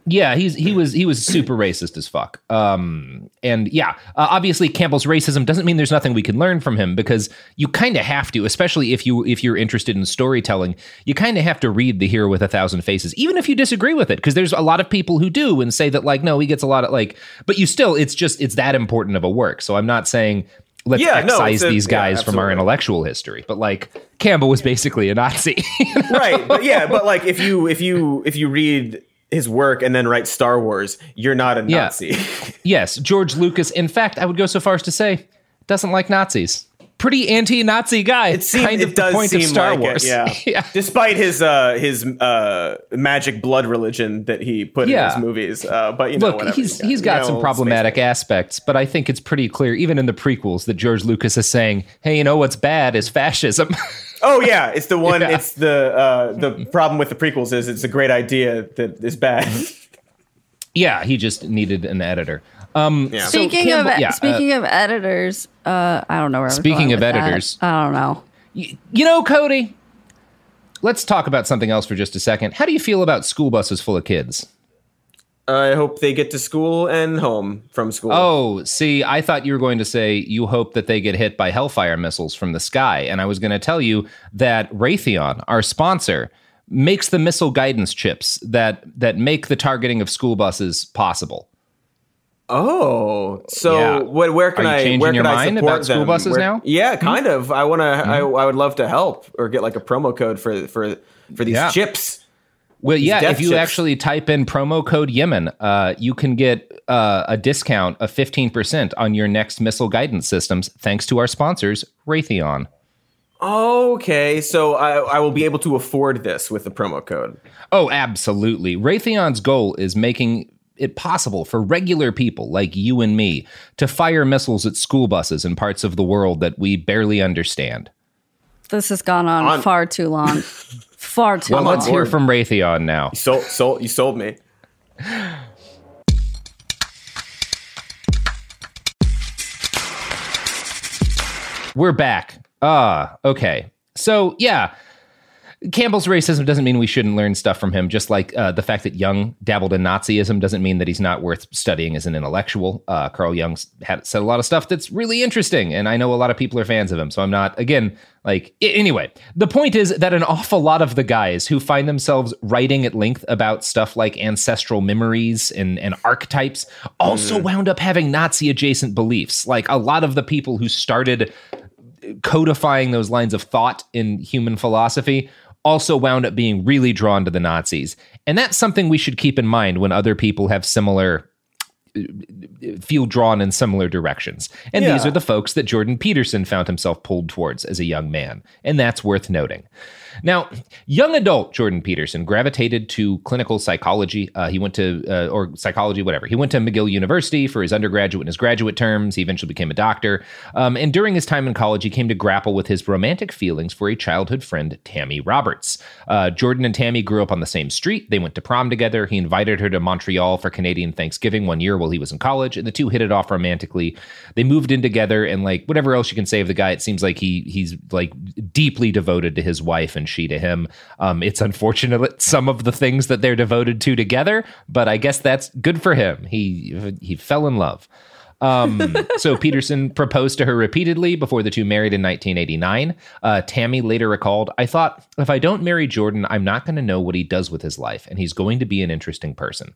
Yeah, he's he was he was super racist as fuck. Um, and yeah, uh, obviously Campbell's racism doesn't mean there's nothing we can learn from him because you kind of have to, especially if you if you're interested in storytelling, you kind of have to read The Hero with a Thousand Faces, even if you disagree with it, because there's a lot of people who do and say that like no, he gets a lot of like, but you still it's just it's that important of a work. So I'm not saying. Let's Yeah, excise it's a- these yeah, guys from our intellectual history, but like Campbell was basically a Nazi. right, but yeah, but like if you if you if you read his work and then write Star Wars, you're not a Yeah. Nazi. Yes, George Lucas. In fact, I would go so far as to say doesn't like Nazis. Pretty anti-Nazi guy. It seems kind it of does the point seem of Star like Wars. it, yeah. Despite his uh his uh magic blood religion that he put Yeah. in his movies, uh, but you know Look, whatever. he's You he's got know, some problematic aspects, but I think it's pretty clear, even in the prequels, that George Lucas is saying, "Hey, you know what's bad is fascism." Oh yeah, it's the one. Yeah. It's the uh the problem with the prequels is it's a great idea that is bad. yeah, he just needed an editor. Um, so Speaking Campbell- of yeah, uh, speaking of editors, uh, I don't know where. I was Speaking going of with that. editors. I don't know. you know, Cody, let's talk about something else for just a second. How do you feel about school buses full of kids? I hope they get to school and home from school. Oh, see, I thought you were going to say you hope that they get hit by Hellfire missiles from the sky. And I was going to tell you that Raytheon, our sponsor, makes the missile guidance chips that, that make the targeting of school buses possible. Oh, so Yeah. what? Where can I? Where your can I mind support about school them? buses Where- now? Hmm? Yeah, kind of. I want to. I, I would love to help or get like a promo code for for for these Yeah. chips. Well, These yeah, if you chips. actually type in promo code Yemen, uh, you can get uh, a discount of 15% on your next missile guidance systems thanks to our sponsors, Raytheon. Okay, so I, I will be able to afford this with the promo code. Oh, absolutely. Raytheon's goal is making it possible for regular people like you and me to fire missiles at school buses in parts of the world that we barely understand. This has gone on, On- far too long. far too Well, long. let's hear from Raytheon now. You sold, sold, you sold me. We're back. Ah, okay. So, yeah, Campbell's racism doesn't mean we shouldn't learn stuff from him, just like uh, the fact that Jung dabbled in Nazism doesn't mean that he's not worth studying as an intellectual. Uh, Carl Jung had said a lot of stuff that's really interesting, and I know a lot of people are fans of him. So I'm not, again, like, anyway, the point is that an awful lot of the guys who find themselves writing at length about stuff like ancestral memories and, and archetypes also wound up having Nazi adjacent beliefs. Like a lot of the people who started codifying those lines of thought in human philosophy also wound up being really drawn to the Nazis. And that's something we should keep in mind when other people have similar feel drawn in similar directions. And these are the folks that Jordan Peterson found himself pulled towards as a young man. And that's worth noting. Now, young adult Jordan Peterson gravitated to clinical psychology. Uh, he went to, uh, or psychology, whatever. He went to McGill University for his undergraduate and his graduate terms. He eventually became a doctor. Um, and during his time in college, he came to grapple with his romantic feelings for a childhood friend, Tammy Roberts. Uh, Jordan and Tammy grew up on the same street. They went to prom together. He invited her to Montreal for Canadian Thanksgiving one year while he was in college, and the two hit it off romantically. They moved in together, and like whatever else you can say of the guy, it seems like he he's like deeply devoted to his wife and she to him. Um, it's unfortunate some of the things that they're devoted to together, but I guess that's good for him. He he fell in love. Um, so Peterson proposed to her repeatedly before the two married in 1989. Uh, Tammy later recalled, I thought, if I don't marry Jordan, I'm not going to know what he does with his life, and he's going to be an interesting person.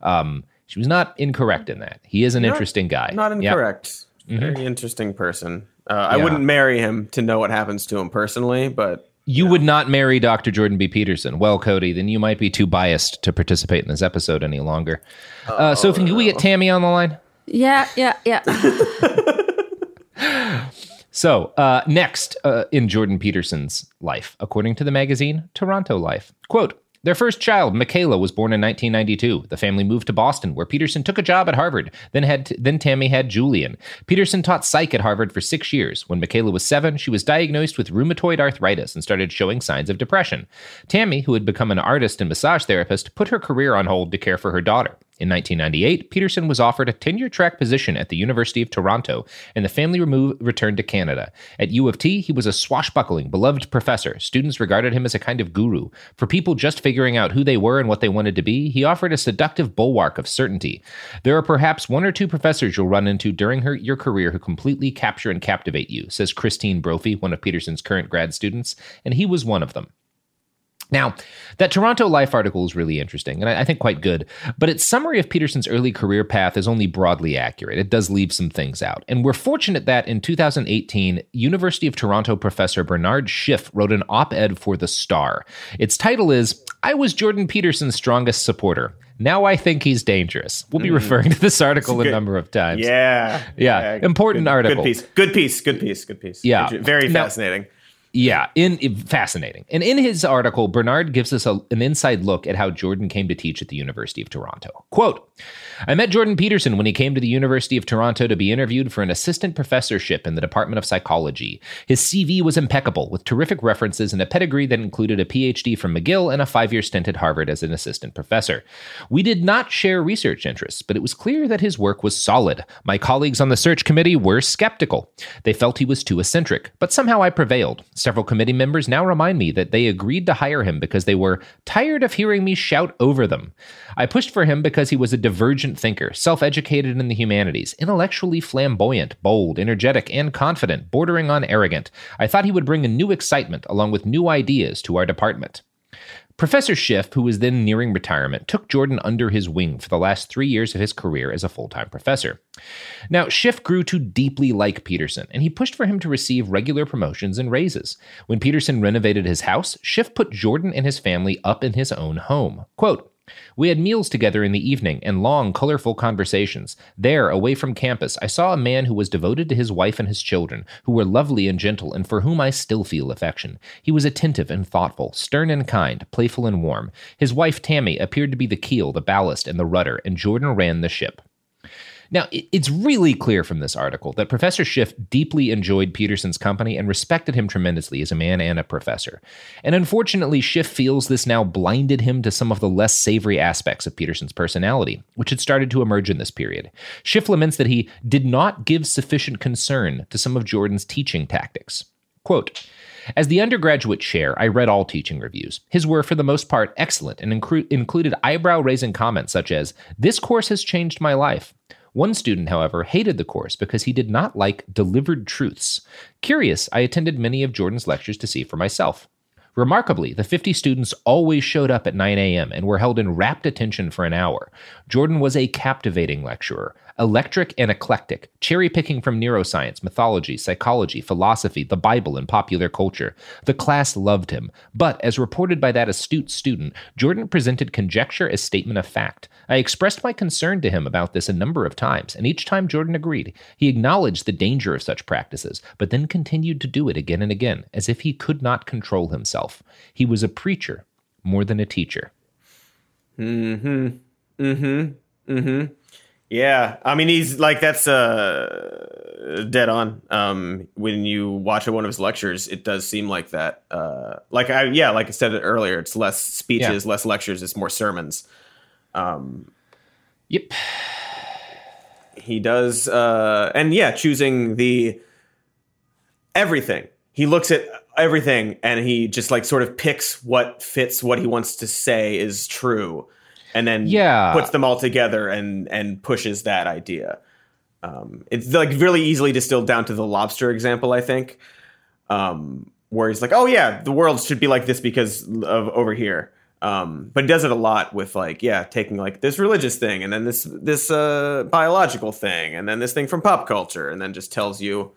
Um, she was not incorrect in that. He is an Not- interesting guy. Not Yep. incorrect. Very interesting person. Uh, I Yeah. wouldn't marry him to know what happens to him personally, but You would not marry Dr. Jordan B. Peterson. Well, Cody, then you might be too biased to participate in this episode any longer. Uh, Sophie, can we get Tammy on the line? Yeah, yeah, yeah. So, uh, next uh, in Jordan Peterson's life, according to the magazine Toronto Life, quote, their first child, Mikhaila, was born in 1992. The family moved to Boston, where Peterson took a job at Harvard. Then had then Tammy had Julian. Peterson taught psych at Harvard for six years. When Mikhaila was seven, she was diagnosed with rheumatoid arthritis and started showing signs of depression. Tammy, who had become an artist and massage therapist, put her career on hold to care for her daughter. In 1998, Peterson was offered a tenure track position at the University of Toronto, and the family returned to Canada. At U of T, he was a swashbuckling, beloved professor. Students regarded him as a kind of guru. For people just figuring out who they were and what they wanted to be, he offered a seductive bulwark of certainty. There are perhaps one or two professors you'll run into during her, your career who completely capture and captivate you, says Christine Brophy, one of Peterson's current grad students, and he was one of them. Now, that Toronto Life article is really interesting and I, I, think quite good, but its summary of Peterson's early career path is only broadly accurate. It does leave some things out. And we're fortunate that in 2018, University of Toronto professor Bernard Schiff wrote an op ed for The Star. Its title is I Was Jordan Peterson's Strongest Supporter. Now I think he's dangerous. We'll be mm. referring to this article a number of times. Yeah. Yeah. yeah. Important good, article. Good piece. Good piece. Good piece. Good piece. Yeah. Very fascinating. Yeah, in, in, fascinating. And in his article, Bernard gives us a, an inside look at how Jordan came to teach at the University of Toronto. Quote I met Jordan Peterson when he came to the University of Toronto to be interviewed for an assistant professorship in the Department of Psychology. His CV was impeccable, with terrific references and a pedigree that included a PhD from McGill and a five year stint at Harvard as an assistant professor. We did not share research interests, but it was clear that his work was solid. My colleagues on the search committee were skeptical. They felt he was too eccentric, but somehow I prevailed. Several committee members now remind me that they agreed to hire him because they were tired of hearing me shout over them. I pushed for him because he was a divergent thinker, self educated in the humanities, intellectually flamboyant, bold, energetic, and confident, bordering on arrogant. I thought he would bring a new excitement along with new ideas to our department. Professor Schiff, who was then nearing retirement, took Jordan under his wing for the last three years of his career as a full time professor. Now, Schiff grew to deeply like Peterson, and he pushed for him to receive regular promotions and raises. When Peterson renovated his house, Schiff put Jordan and his family up in his own home. Quote, we had meals together in the evening and long, colorful conversations. There, away from campus, I saw a man who was devoted to his wife and his children, who were lovely and gentle, and for whom I still feel affection. He was attentive and thoughtful, stern and kind, playful and warm. His wife, Tammy, appeared to be the keel, the ballast, and the rudder, and Jordan ran the ship. Now, it's really clear from this article that Professor Schiff deeply enjoyed Peterson's company and respected him tremendously as a man and a professor. And unfortunately, Schiff feels this now blinded him to some of the less savory aspects of Peterson's personality, which had started to emerge in this period. Schiff laments that he did not give sufficient concern to some of Jordan's teaching tactics. Quote, as the undergraduate chair, I read all teaching reviews. His were, for the most part, excellent and included eyebrow raising comments such as, This course has changed my life. One student, however, hated the course because he did not like delivered truths. Curious, I attended many of Jordan's lectures to see for myself. Remarkably, the 50 students always showed up at 9 a.m. and were held in rapt attention for an hour. Jordan was a captivating lecturer, electric and eclectic, cherry picking from neuroscience, mythology, psychology, philosophy, the Bible, and popular culture. The class loved him, but as reported by that astute student, Jordan presented conjecture as statement of fact. I expressed my concern to him about this a number of times, and each time Jordan agreed. He acknowledged the danger of such practices, but then continued to do it again and again, as if he could not control himself. He was a preacher more than a teacher. Mm hmm. Mm hmm. Mm hmm. Yeah, I mean he's like that's uh dead on. Um when you watch one of his lectures, it does seem like that. Uh like I yeah, like I said it earlier, it's less speeches, yeah. less lectures, it's more sermons. Um Yep. He does uh and yeah, choosing the everything. He looks at everything and he just like sort of picks what fits what he wants to say is true and then yeah. puts them all together and and pushes that idea. Um, it's like really easily distilled down to the lobster example, I think, um, where he's like, "Oh yeah, the world should be like this because of over here." Um, but he does it a lot with like, yeah, taking like this religious thing and then this this uh, biological thing and then this thing from pop culture and then just tells you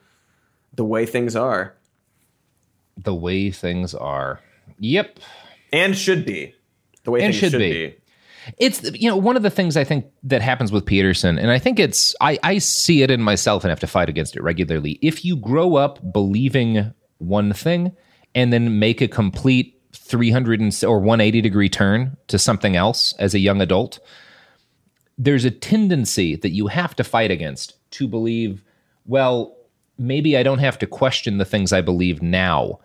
the way things are. The way things are. Yep. And should be. The way and things should, should be. be. It's you know one of the things I think that happens with Peterson, and I think it's I, I see it in myself and have to fight against it regularly. If you grow up believing one thing and then make a complete 300 or 180 degree turn to something else as a young adult, there's a tendency that you have to fight against to believe, well, maybe I don't have to question the things I believe now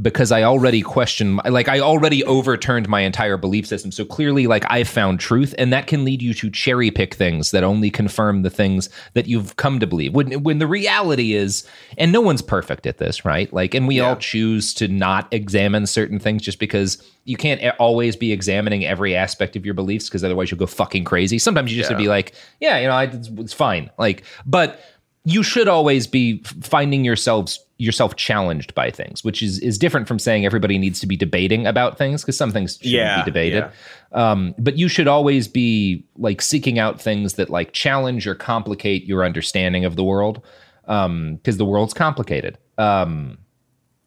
because I already questioned, like I already overturned my entire belief system. So clearly, like I've found truth, and that can lead you to cherry pick things that only confirm the things that you've come to believe. When when the reality is, and no one's perfect at this, right? Like, and we yeah. all choose to not examine certain things just because you can't always be examining every aspect of your beliefs because otherwise you'll go fucking crazy. Sometimes you just yeah. have to be like, yeah, you know, I, it's, it's fine. Like, but you should always be finding yourselves yourself challenged by things, which is is different from saying everybody needs to be debating about things because some things shouldn't yeah, be debated. Yeah. Um, but you should always be like seeking out things that like challenge or complicate your understanding of the world because um, the world's complicated. Um,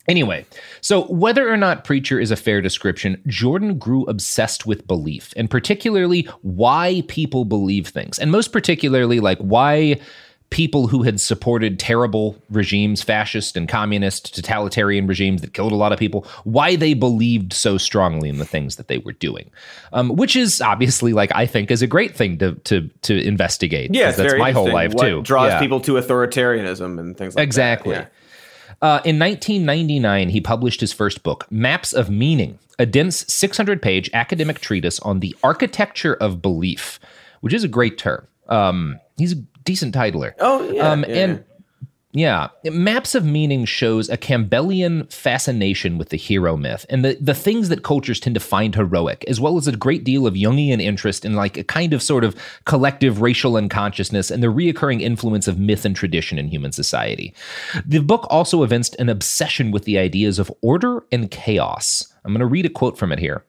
Anyway, so whether or not preacher is a fair description, Jordan grew obsessed with belief and particularly why people believe things. And most particularly, like why people who had supported terrible regimes, fascist and communist, totalitarian regimes that killed a lot of people, why they believed so strongly in the things that they were doing, um, which is obviously like I think is a great thing to to to investigate. Yeah, that's my whole life what too. Draws yeah. people to authoritarianism and things like exactly. that. Exactly. Uh, in 1999, he published his first book, Maps of Meaning, a dense 600 page academic treatise on the architecture of belief, which is a great term. Um, he's a decent titler. Oh yeah, um, yeah and yeah, Maps of Meaning shows a Campbellian fascination with the hero myth and the, the things that cultures tend to find heroic, as well as a great deal of Jungian interest in like a kind of sort of collective racial unconsciousness and the reoccurring influence of myth and tradition in human society. The book also evinced an obsession with the ideas of order and chaos. I'm going to read a quote from it here.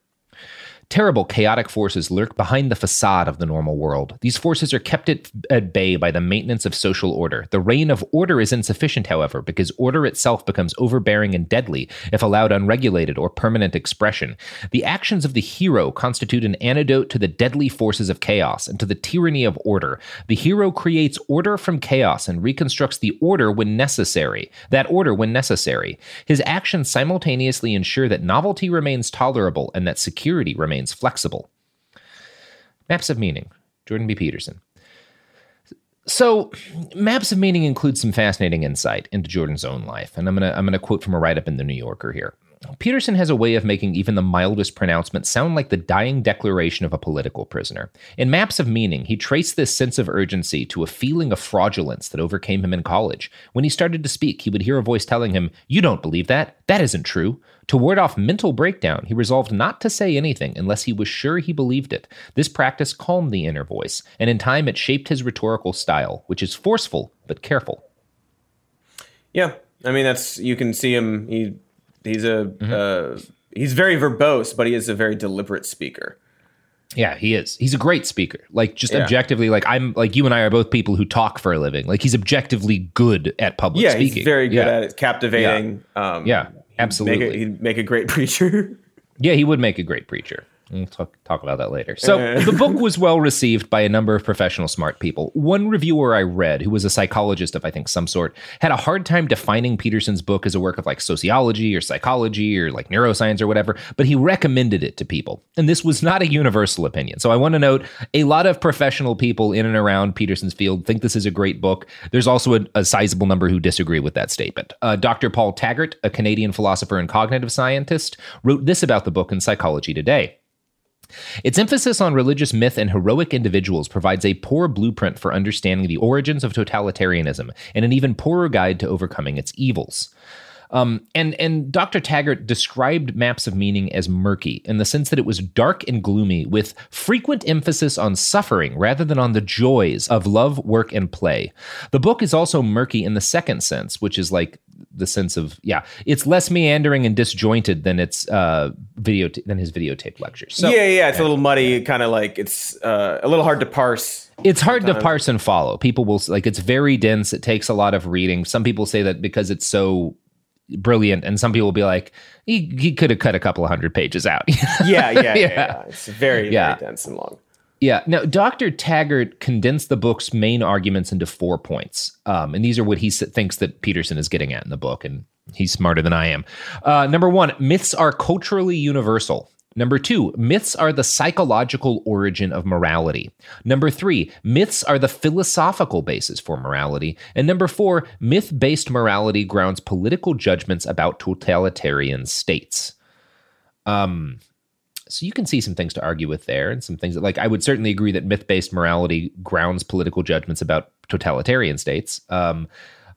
Terrible chaotic forces lurk behind the facade of the normal world. These forces are kept at, at, bay by the maintenance of social order. The reign of order is insufficient, however, because order itself becomes overbearing and deadly if allowed unregulated or permanent expression. The actions of the hero constitute an antidote to the deadly forces of chaos and to the tyranny of order. The hero creates order from chaos and reconstructs the order when necessary. That order when necessary. His actions simultaneously ensure that novelty remains tolerable and that security remains remains flexible. Maps of Meaning, Jordan B. Peterson. So, Maps of Meaning includes some fascinating insight into Jordan's own life, and I'm gonna I'm gonna quote from a write up in the New Yorker here. Peterson has a way of making even the mildest pronouncement sound like the dying declaration of a political prisoner. In Maps of Meaning, he traced this sense of urgency to a feeling of fraudulence that overcame him in college. When he started to speak, he would hear a voice telling him, You don't believe that. That isn't true. To ward off mental breakdown, he resolved not to say anything unless he was sure he believed it. This practice calmed the inner voice, and in time it shaped his rhetorical style, which is forceful but careful. Yeah, I mean that's you can see him. He he's a mm-hmm. uh, he's very verbose, but he is a very deliberate speaker. Yeah, he is. He's a great speaker. Like just yeah. objectively, like I'm like you and I are both people who talk for a living. Like he's objectively good at public speaking. yeah, speaking. he's very good yeah. at it. Captivating. Yeah, um, yeah absolutely. Make a, he'd make a great preacher. yeah, he would make a great preacher. We'll talk, talk about that later. So, the book was well received by a number of professional smart people. One reviewer I read, who was a psychologist of, I think, some sort, had a hard time defining Peterson's book as a work of like sociology or psychology or like neuroscience or whatever, but he recommended it to people. And this was not a universal opinion. So, I want to note a lot of professional people in and around Peterson's field think this is a great book. There's also a, a sizable number who disagree with that statement. Uh, Dr. Paul Thagard, a Canadian philosopher and cognitive scientist, wrote this about the book in Psychology Today. Its emphasis on religious myth and heroic individuals provides a poor blueprint for understanding the origins of totalitarianism and an even poorer guide to overcoming its evils. Um, and and Dr. Thagard described Maps of Meaning as murky in the sense that it was dark and gloomy, with frequent emphasis on suffering rather than on the joys of love, work, and play. The book is also murky in the second sense, which is like the sense of yeah, it's less meandering and disjointed than its uh, video than his videotape lectures. So, yeah, yeah, it's yeah. a little muddy, kind of like it's uh, a little hard to parse. It's hard sometimes. to parse and follow. People will like it's very dense. It takes a lot of reading. Some people say that because it's so brilliant, and some people will be like, he, he could have cut a couple of hundred pages out. yeah, yeah, yeah, yeah, It's very, yeah. very dense and long. Yeah. Now, Dr. Thagard condensed the book's main arguments into four points. Um, and these are what he s- thinks that Peterson is getting at in the book. And he's smarter than I am. Uh, number one, myths are culturally universal. Number two, myths are the psychological origin of morality. Number three, myths are the philosophical basis for morality. And number four, myth based morality grounds political judgments about totalitarian states. Um, so you can see some things to argue with there and some things that like i would certainly agree that myth-based morality grounds political judgments about totalitarian states um,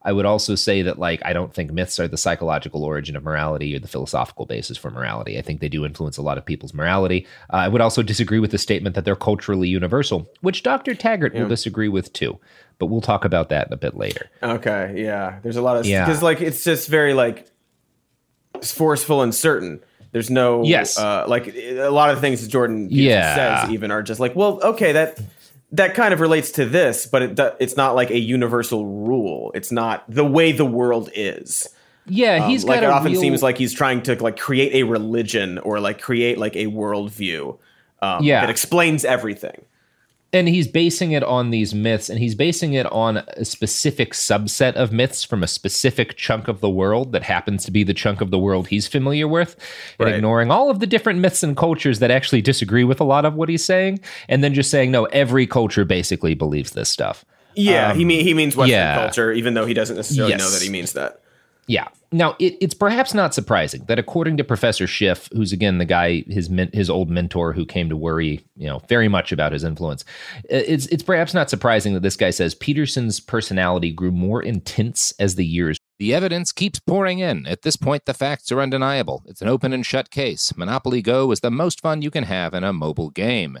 i would also say that like i don't think myths are the psychological origin of morality or the philosophical basis for morality i think they do influence a lot of people's morality uh, i would also disagree with the statement that they're culturally universal which dr thagard Yeah. will disagree with too but we'll talk about that a bit later Okay, yeah. There's a lot of Yeah. because like it's just very like forceful and certain. There's no Yes. uh, like a lot of things that Jordan Peterson Yeah. says even are just like well okay that that kind of relates to this, but it it's not like a universal rule. It's not the way the world is. yeah he's Um, like it often real- seems like he's trying to like create a religion or like create like a worldview um, Yeah. that explains everything. And he's basing it on these myths and he's basing it on a specific subset of myths from a specific chunk of the world that happens to be the chunk of the world he's familiar with and ignoring all of the different myths and cultures that actually disagree with a lot of what he's saying and then just saying no every culture basically believes this stuff Yeah, he Um, mean he means Western yeah. culture, even though he doesn't necessarily know Yes. that he means that. Yeah. Now, it, it's perhaps not surprising that according to Professor Schiff, who's again the guy, his his old mentor who came to worry, you know, very much about his influence, it's, it's perhaps not surprising that this guy says Peterson's personality grew more intense as the years The evidence keeps pouring in. At this point, the facts are undeniable. It's an open and shut case. Monopoly Go is the most fun you can have in a mobile game.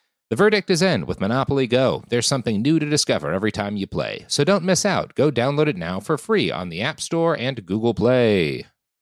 The verdict is in with Monopoly Go. There's something new to discover every time you play. So don't miss out. Go download it now for free on the App Store and Google Play.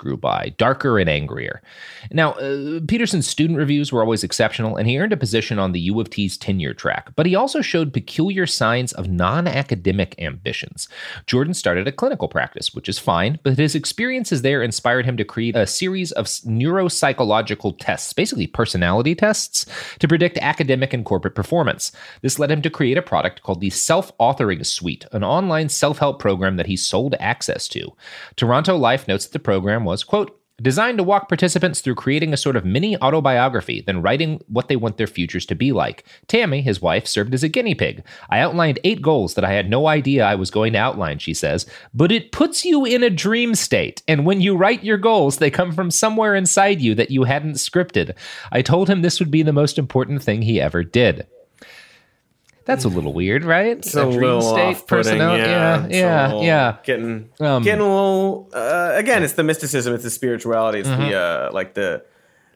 grew by, darker and angrier. Now, uh, Peterson's student reviews were always exceptional, and he earned a position on the U of T's tenure track, but he also showed peculiar signs of non academic ambitions. Jordan started a clinical practice, which is fine, but his experiences there inspired him to create a series of neuropsychological tests, basically personality tests, to predict academic and corporate performance. This led him to create a product called the Self Authoring Suite, an online self help program that he sold access to. Toronto Life notes that the program was, quote, designed to walk participants through creating a sort of mini autobiography, then writing what they want their futures to be like. Tammy, his wife, served as a guinea pig. I outlined eight goals that I had no idea I was going to outline, she says, but it puts you in a dream state. And when you write your goals, they come from somewhere inside you that you hadn't scripted. I told him this would be the most important thing he ever did. That's a little weird, right? It's a, little off-putting. Yeah, yeah, yeah, yeah. Getting, um, getting a little. Uh, again, it's the mysticism, it's the spirituality, it's mm-hmm. the uh, like the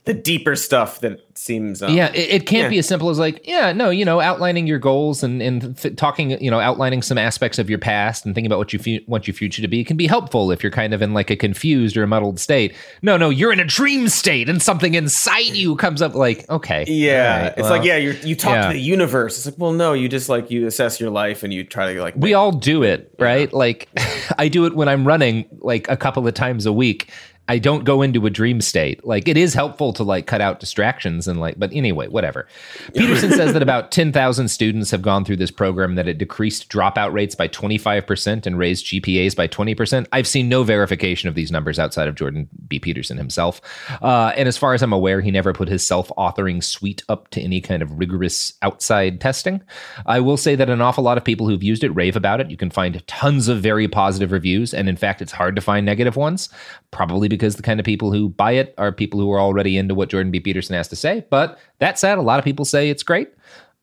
the deeper stuff that seems um, yeah it, it can't yeah. be as simple as like yeah no you know outlining your goals and and th- talking you know outlining some aspects of your past and thinking about what you fu- want your future to be can be helpful if you're kind of in like a confused or a muddled state no no you're in a dream state and something inside you comes up like okay yeah right, it's well, like yeah you you talk yeah. to the universe it's like well no you just like you assess your life and you try to like we all do it right yeah. like i do it when i'm running like a couple of times a week I don't go into a dream state. Like it is helpful to like cut out distractions and like, but anyway, whatever. Peterson says that about 10,000 students have gone through this program, that it decreased dropout rates by 25% and raised GPAs by 20%. I've seen no verification of these numbers outside of Jordan B. Peterson himself. Uh, and as far as I'm aware, he never put his self authoring suite up to any kind of rigorous outside testing. I will say that an awful lot of people who've used it rave about it. You can find tons of very positive reviews. And in fact, it's hard to find negative ones, probably because the kind of people who buy it are people who are already into what Jordan B. Peterson has to say. But that said, a lot of people say it's great.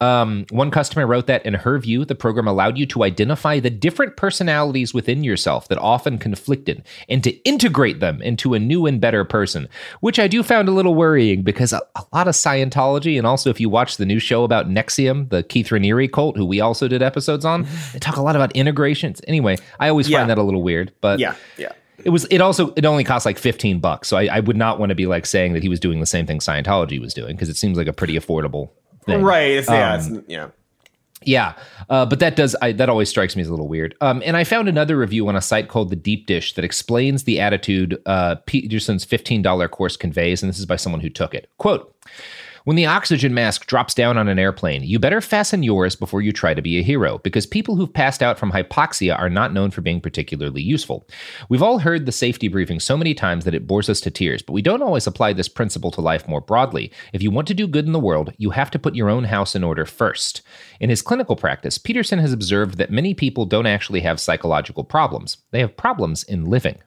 Um, one customer wrote that in her view, the program allowed you to identify the different personalities within yourself that often conflicted and to integrate them into a new and better person, which I do found a little worrying because a, a lot of Scientology, and also if you watch the new show about NXIVM, the Keith Raniere cult, who we also did episodes on, they talk a lot about integrations. Anyway, I always yeah. find that a little weird, but yeah, yeah. It was. It also. It only cost like fifteen bucks. So I, I would not want to be like saying that he was doing the same thing Scientology was doing because it seems like a pretty affordable thing. Right. It's, yeah. Um, it's, yeah. Yeah, uh, but that does I, that always strikes me as a little weird. Um, and I found another review on a site called the Deep Dish that explains the attitude uh, Peterson's fifteen dollar course conveys, and this is by someone who took it. Quote. When the oxygen mask drops down on an airplane, you better fasten yours before you try to be a hero, because people who've passed out from hypoxia are not known for being particularly useful. We've all heard the safety briefing so many times that it bores us to tears, but we don't always apply this principle to life more broadly. If you want to do good in the world, you have to put your own house in order first. In his clinical practice, Peterson has observed that many people don't actually have psychological problems, they have problems in living.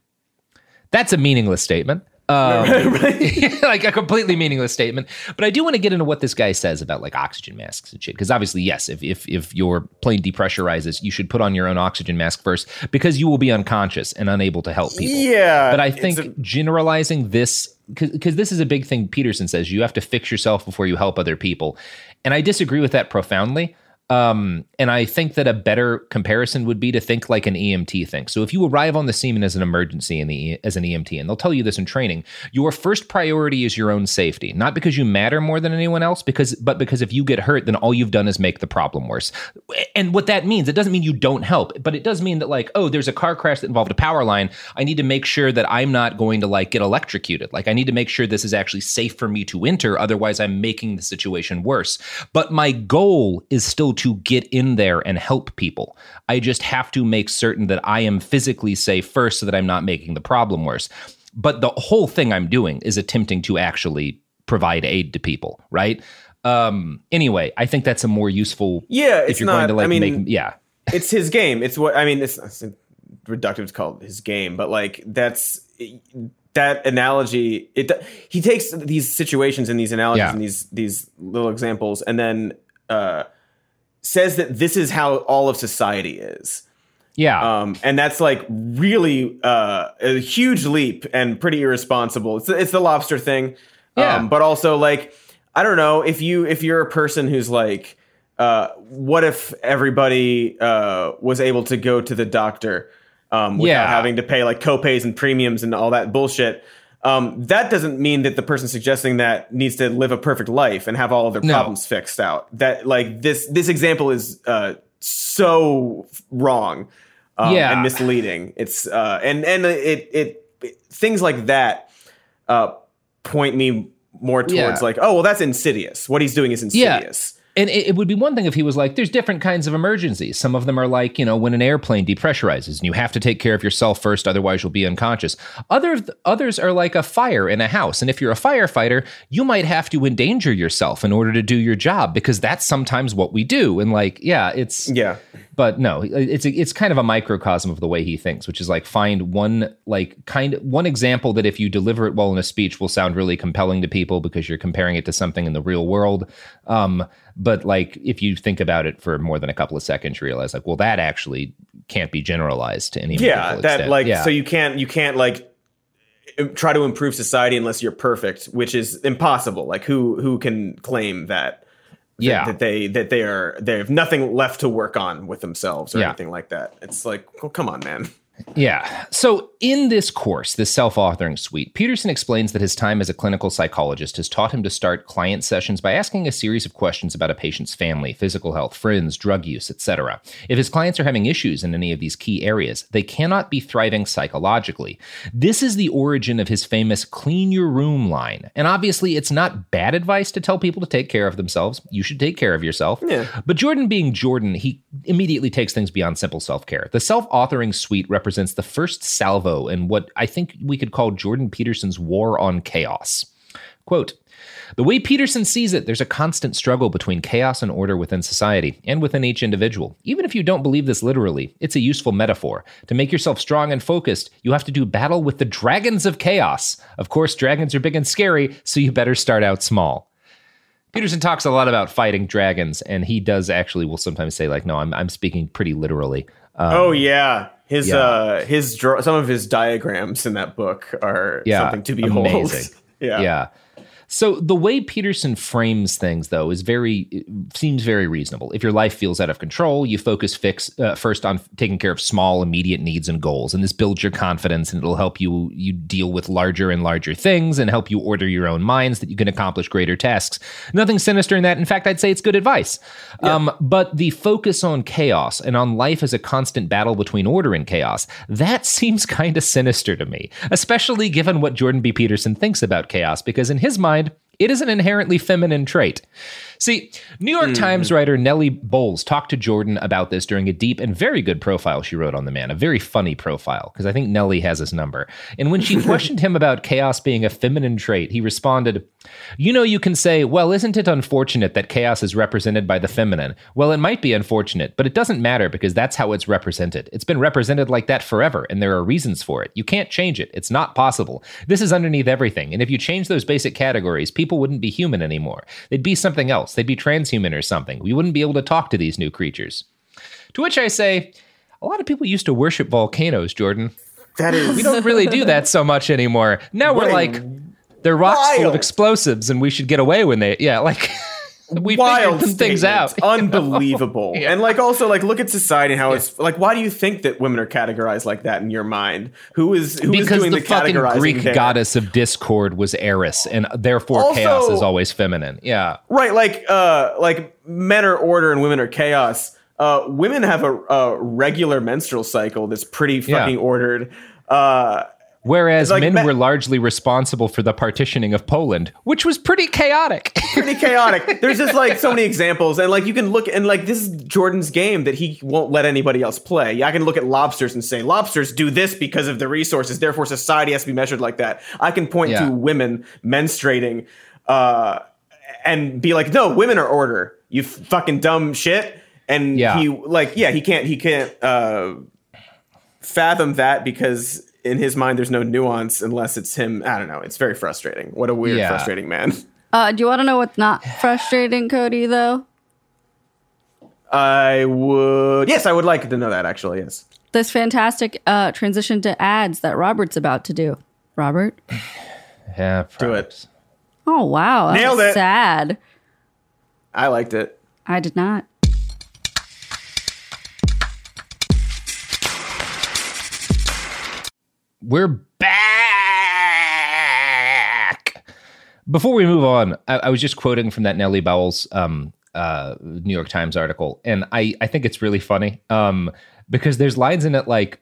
That's a meaningless statement. Um, like a completely meaningless statement. But I do want to get into what this guy says about like oxygen masks and shit. Because obviously, yes, if, if if your plane depressurizes, you should put on your own oxygen mask first because you will be unconscious and unable to help people. Yeah. But I think a- generalizing this because this is a big thing Peterson says you have to fix yourself before you help other people. And I disagree with that profoundly. Um, and I think that a better comparison would be to think like an EMT thinks. So if you arrive on the scene as an emergency in the as an EMT, and they'll tell you this in training, your first priority is your own safety, not because you matter more than anyone else, because but because if you get hurt, then all you've done is make the problem worse. And what that means, it doesn't mean you don't help, but it does mean that like, oh, there's a car crash that involved a power line. I need to make sure that I'm not going to like get electrocuted. Like I need to make sure this is actually safe for me to enter. Otherwise, I'm making the situation worse. But my goal is still to get in there and help people. I just have to make certain that I am physically safe first so that I'm not making the problem worse. But the whole thing I'm doing is attempting to actually provide aid to people, right? Um, anyway, I think that's a more useful. Yeah, if you're not, going to like I mean, make, yeah, it's his game. It's what I mean. It's, it's reductive to call his game, but like that's that analogy. It he takes these situations and these analogies yeah. and these these little examples, and then uh, says that this is how all of society is. Yeah. Um, and that's like really uh, a huge leap and pretty irresponsible. It's, it's the lobster thing. Yeah. Um, but also like, I don't know if you, if you're a person who's like, uh, what if everybody uh, was able to go to the doctor um, without yeah. having to pay like copays and premiums and all that bullshit? Um, that doesn't mean that the person suggesting that needs to live a perfect life and have all of their no. problems fixed out. That like this this example is uh, so wrong um, yeah. and misleading. It's uh, and and it, it, it things like that uh, point me more towards yeah. like oh well that's insidious. What he's doing is insidious. Yeah. And it, it, would be one thing if he was like, there's different kinds of emergencies. Some of them are like, you know, when an airplane depressurizes and you have to take care of yourself first, otherwise you'll be unconscious. Other, others are like a fire in a house. And if you're a firefighter, you might have to endanger yourself in order to do your job because that's sometimes what we do. And like, yeah, it's. Yeah. But no, it's a, it's kind of a microcosm of the way he thinks, which is like find one like kind of one example that if you deliver it well in a speech will sound really compelling to people because you're comparing it to something in the real world. Um, but like if you think about it for more than a couple of seconds, you realize like, well, that actually can't be generalized to any. Yeah, that extent. like yeah. so you can't you can't like try to improve society unless you're perfect, which is impossible. Like who who can claim that? Yeah. that they that they are they have nothing left to work on with themselves or Yeah. anything like that. It's like well, come on man Yeah. So, in this course, this self authoring suite, Peterson explains that his time as a clinical psychologist has taught him to start client sessions by asking a series of questions about a patient's family, physical health, friends, drug use, etc. If his clients are having issues in any of these key areas, they cannot be thriving psychologically. This is the origin of his famous clean your room line. And obviously, it's not bad advice to tell people to take care of themselves. You should take care of yourself. Yeah. But Jordan being Jordan, he immediately takes things beyond simple self care. The self authoring suite represents the first salvo in what I think we could call Jordan Peterson's war on chaos. Quote, the way Peterson sees it, there's a constant struggle between chaos and order within society and within each individual. Even if you don't believe this literally, it's a useful metaphor. To make yourself strong and focused, you have to do battle with the dragons of chaos. Of course, dragons are big and scary, so you better start out small. Peterson talks a lot about fighting dragons, and he does actually will sometimes say, like, no, I'm, I'm speaking pretty literally. Um, oh yeah his yeah. uh his draw some of his diagrams in that book are yeah, something to behold amazing. yeah yeah. So the way Peterson frames things, though, is very seems very reasonable. If your life feels out of control, you focus fix uh, first on taking care of small, immediate needs and goals, and this builds your confidence, and it'll help you you deal with larger and larger things, and help you order your own minds that you can accomplish greater tasks. Nothing sinister in that. In fact, I'd say it's good advice. Um, but the focus on chaos and on life as a constant battle between order and chaos that seems kind of sinister to me, especially given what Jordan B. Peterson thinks about chaos, because in his mind. It is an inherently feminine trait. See, New York Hmm. Times writer Nellie Bowles talked to Jordan about this during a deep and very good profile she wrote on the man, a very funny profile, because I think Nellie has his number. And when she questioned him about chaos being a feminine trait, he responded, You know, you can say, well, isn't it unfortunate that chaos is represented by the feminine? Well, it might be unfortunate, but it doesn't matter because that's how it's represented. It's been represented like that forever, and there are reasons for it. You can't change it, it's not possible. This is underneath everything, and if you change those basic categories, people wouldn't be human anymore. They'd be something else. They'd be transhuman or something. We wouldn't be able to talk to these new creatures. To which I say, a lot of people used to worship volcanoes, Jordan. that is We don't really do that so much anymore. Now we're like, they're rocks full of explosives, and we should get away when they, yeah, like we wild some things out. unbelievable Yeah. and like also like look at society and how it's like why do you think that women are categorized like that in your mind who is who is because doing the, the, fucking Greek there? goddess of discord was Eris, and therefore Also- chaos is always feminine. Yeah, right like uh like men are order and women are chaos uh women have a, a regular menstrual cycle that's pretty Yeah. fucking ordered uh Whereas like men me- were largely responsible for the partitioning of Poland, which was pretty chaotic. pretty chaotic. There's just like so many examples, and like you can look and like this is Jordan's game that he won't let anybody else play. Yeah, I can look at lobsters and say lobsters do this because of the resources, therefore society has to be measured like that. I can point Yeah. to women menstruating, uh, and be like, no, women are order. You f- fucking dumb shit. And Yeah. he like yeah he can't he can't uh, fathom that because in his mind there's no nuance unless it's him. I don't know. It's very frustrating. What a weird, Yeah. frustrating man. Uh, do you want to know what's not frustrating, Cody? Though I would. Yes, I would like to know that. Actually, yes. this fantastic uh, transition to ads that Robert's about to do. Robert. yeah, Do it. Oh wow, that Nailed it. Sad. I liked it. I did not. We're back. Before we move on, I, I was just quoting from that Nellie Bowles um, uh, New York Times article, and I, I think it's really funny um, because there's lines in it like,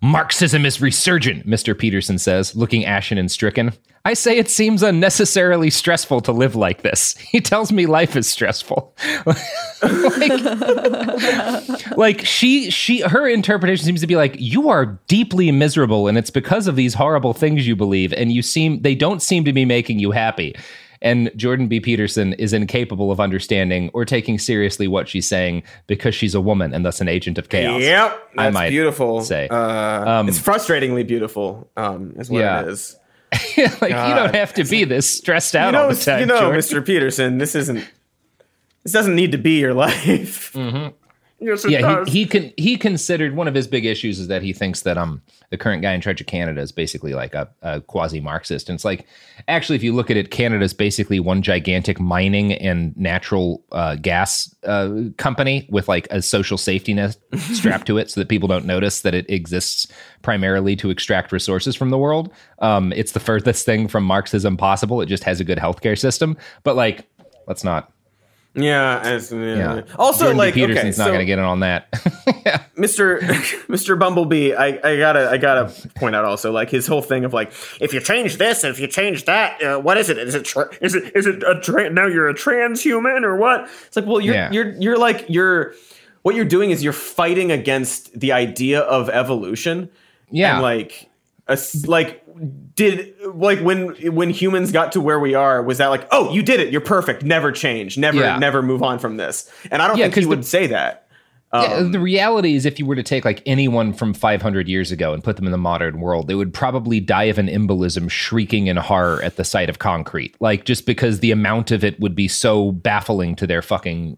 Marxism is resurgent, Mr. Peterson says, looking ashen and stricken. I say it seems unnecessarily stressful to live like this. He tells me life is stressful. like, like she she her interpretation seems to be like you are deeply miserable and it's because of these horrible things you believe and you seem they don't seem to be making you happy. And Jordan B. Peterson is incapable of understanding or taking seriously what she's saying because she's a woman and thus an agent of chaos. Yep, I that's might beautiful. say. uh, Um, it's frustratingly beautiful. Um, is what Yeah. it is. like you don't have to be this stressed out you know, all the time. you know, Jordan. Mr. Peterson, this isn't. This doesn't need to be your life. Mm-hmm. Yes, it yeah, does. he, he can he considered one of his big issues is that he thinks that um the current guy in charge of Canada is basically like a, a quasi Marxist, and it's like actually if you look at it, Canada's basically one gigantic mining and natural uh, gas uh, company with like a social safety net strapped to it, so that people don't notice that it exists primarily to extract resources from the world. Um, it's the furthest thing from Marxism possible. It just has a good healthcare system, but like let's not. Yeah. as- yeah. Yeah. Also, Jordan like, Peterson's okay, not going to get in on that. Mr. Mr. Bumblebee, I, I gotta I gotta point out also like his whole thing of like if you change this and if you change that, uh, what is it? Is it tra- is it is it a tra- now you're a transhuman or what? It's like well you're Yeah. you're you're like you're what you're doing is you're fighting against the idea of evolution. Yeah. and like a, like did like when when humans got to where we are was that like oh you did it you're perfect never change never Yeah. never move on from this and I don't Yeah, think he would the- say that. Yeah, Um, the reality is, if you were to take like anyone from 500 years ago and put them in the modern world, they would probably die of an embolism, shrieking in horror at the sight of concrete. Like just because the amount of it would be so baffling to their fucking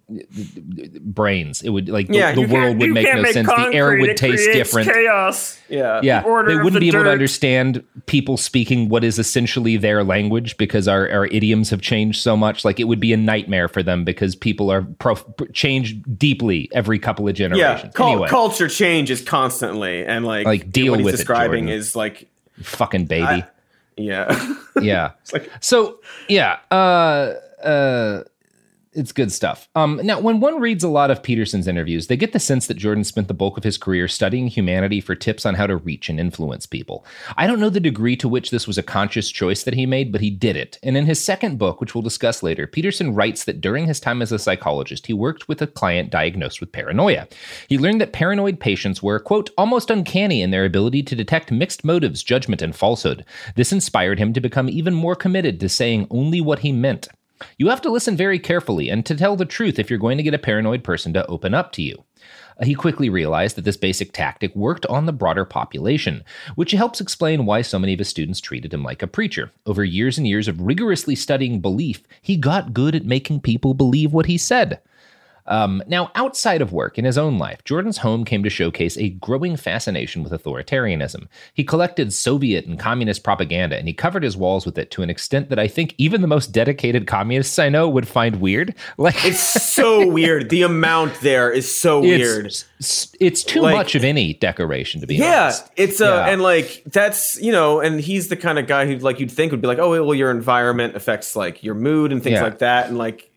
brains, it would like the, Yeah, the you world would make no make sense. The air would taste different. chaos. Yeah, Yeah, The they wouldn't the be able to understand people speaking what is essentially their language because our, our idioms have changed so much. Like it would be a nightmare for them because people are prof- change deeply every couple of generations. Yeah, cul- anyway, culture changes constantly, and like Like, deal what he's with describing Jordan. is like fucking baby. I- yeah, yeah. so yeah, uh, uh, it's good stuff. Um, now, when one reads a lot of Peterson's interviews, they get the sense that Jordan spent the bulk of his career studying humanity for tips on how to reach and influence people. I don't know the degree to which this was a conscious choice that he made, but he did it. And in his second book, which we'll discuss later, Peterson writes that during his time as a psychologist, he worked with a client diagnosed with paranoia. He learned that paranoid patients were, quote, almost uncanny in their ability to detect mixed motives, judgment, and falsehood. This inspired him to become even more committed to saying only what he meant. You have to listen very carefully and to tell the truth if you're going to get a paranoid person to open up to you. He quickly realized that this basic tactic worked on the broader population, which helps explain why so many of his students treated him like a preacher. Over years and years of rigorously studying belief, he got good at making people believe what he said. Um, now, outside of work, in his own life, Jordan's home came to showcase a growing fascination with authoritarianism. He collected Soviet and communist propaganda, and he covered his walls with it to an extent that I think even the most dedicated communists I know would find weird. Like, it's so weird. The amount there is so weird. It's, it's too Like- much of any decoration, to be yeah, honest. it's uh, Yeah. and like that's you know, and he's the kind of guy who like you'd think would be like, oh well, your environment affects like your mood and things Yeah. like that, and like,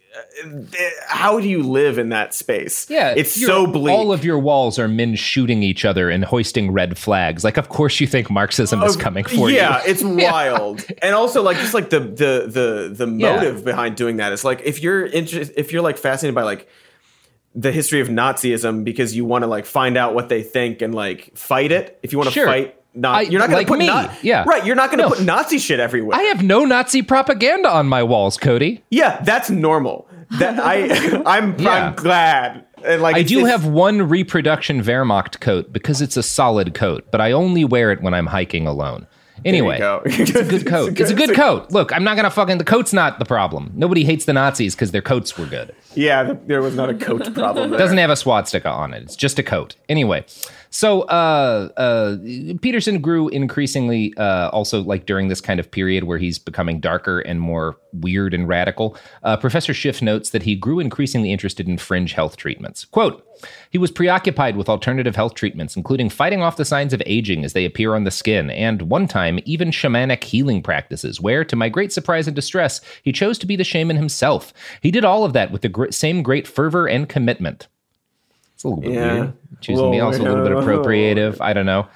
how do you live in that space? Yeah, it's so bleak. All of your walls are men shooting each other and hoisting red flags. Like, of course, you think Marxism is coming for you. yeah, it's wild. And also like just like the the the the Yeah. motive behind doing that is like if you're interested if you're like fascinated by like the history of Nazism because you want to like find out what they think and like fight it. If you want to Sure. fight not I- you're not going like to put me, Na- yeah. Right, you're not going to No. put Nazi shit everywhere. I have no Nazi propaganda on my walls, Cody. yeah, that's normal. That I I'm, Yeah. I'm glad. And like I do have one reproduction Wehrmacht coat because it's a solid coat, but I only wear it when I'm hiking alone. Anyway, it's a good coat. It's a good coat. Look, I'm not gonna fucking. The coat's not the problem. Nobody hates the Nazis because their coats were good. Yeah, there was not a coat problem. It There. doesn't have a swastika on it. It's just a coat. Anyway, so uh, uh, Peterson grew increasingly uh, also like during this kind of period where he's becoming darker and more weird and radical. Uh, Professor Schiff notes that he grew increasingly interested in fringe health treatments. Quote, he was preoccupied with alternative health treatments, including fighting off the signs of aging as they appear on the skin, and one time, even shamanic healing practices, where, to my great surprise and distress, he chose to be the shaman himself. He did all of that with the gr- same great fervor and commitment. It's a little bit Yeah. weird. Choosing be Whoa, also a little bit appropriative. I don't know.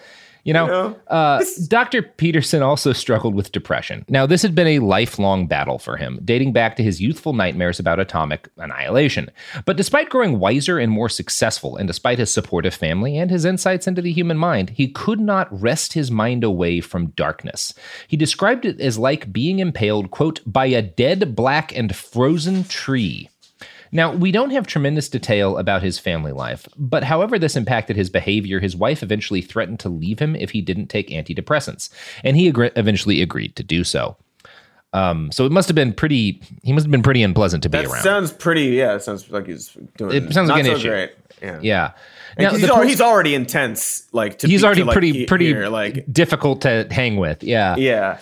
You know, uh, Dr. Peterson also struggled with depression. Now, this had been a lifelong battle for him, dating back to his youthful nightmares about atomic annihilation. But despite growing wiser and more successful, and despite his supportive family and his insights into the human mind, he could not wrest his mind away from darkness. He described it as like being impaled, quote, by a dead, black, and frozen tree. Now, we don't have tremendous detail about his family life, but however this impacted his behavior, his wife eventually threatened to leave him if he didn't take antidepressants, and he eventually agreed to do so. Um, so it must have been pretty. He must have been pretty unpleasant to be That around. sounds pretty. Yeah, it sounds like he's doing. It sounds not like an so issue. Great. Yeah. yeah. Now, he's, al- he's already intense. Like to he's be- already to, like, pretty pretty hear, like difficult to hang with. Yeah. yeah.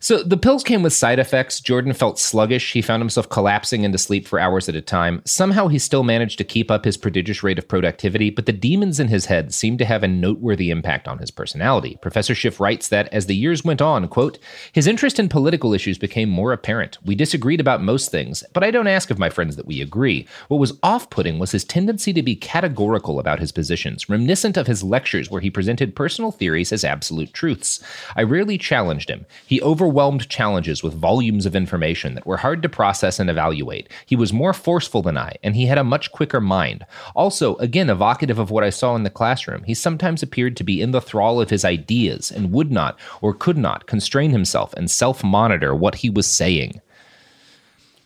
So the pills came with side effects. Jordan felt sluggish. He found himself collapsing into sleep for hours at a time. Somehow he still managed to keep up his prodigious rate of productivity, but the demons in his head seemed to have a noteworthy impact on his personality. Professor Schiff writes that as the years went on, quote, his interest in political issues became more apparent. We disagreed about most things, but I don't ask of my friends that we agree. What was off-putting was his tendency to be categorical about his positions, reminiscent of his lectures where he presented personal theories as absolute truths. I rarely challenged him. He overwhelmed challenges with volumes of information that were hard to process and evaluate. He was more forceful than I, and he had a much quicker mind. Also, again, evocative of what I saw in the classroom, he sometimes appeared to be in the thrall of his ideas and would not or could not constrain himself and self monitor what he was saying.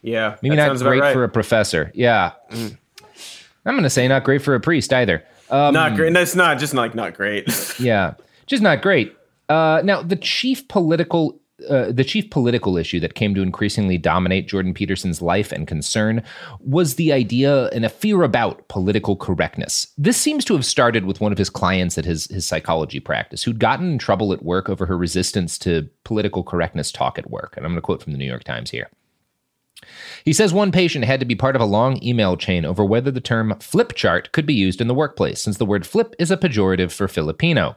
Yeah. Maybe that not great right. for a professor. Yeah. I'm going to say not great for a priest either. Um, not great. That's not just like not great. yeah, just not great. Uh, now, the chief political. Uh, the chief political issue that came to increasingly dominate Jordan Peterson's life and concern was the idea and a fear about political correctness. This seems to have started with one of his clients at his, his psychology practice who'd gotten in trouble at work over her resistance to political correctness talk at work. And I'm going to quote from the New York Times here. He says one patient had to be part of a long email chain over whether the term flip chart could be used in the workplace, since the word flip is a pejorative for Filipino.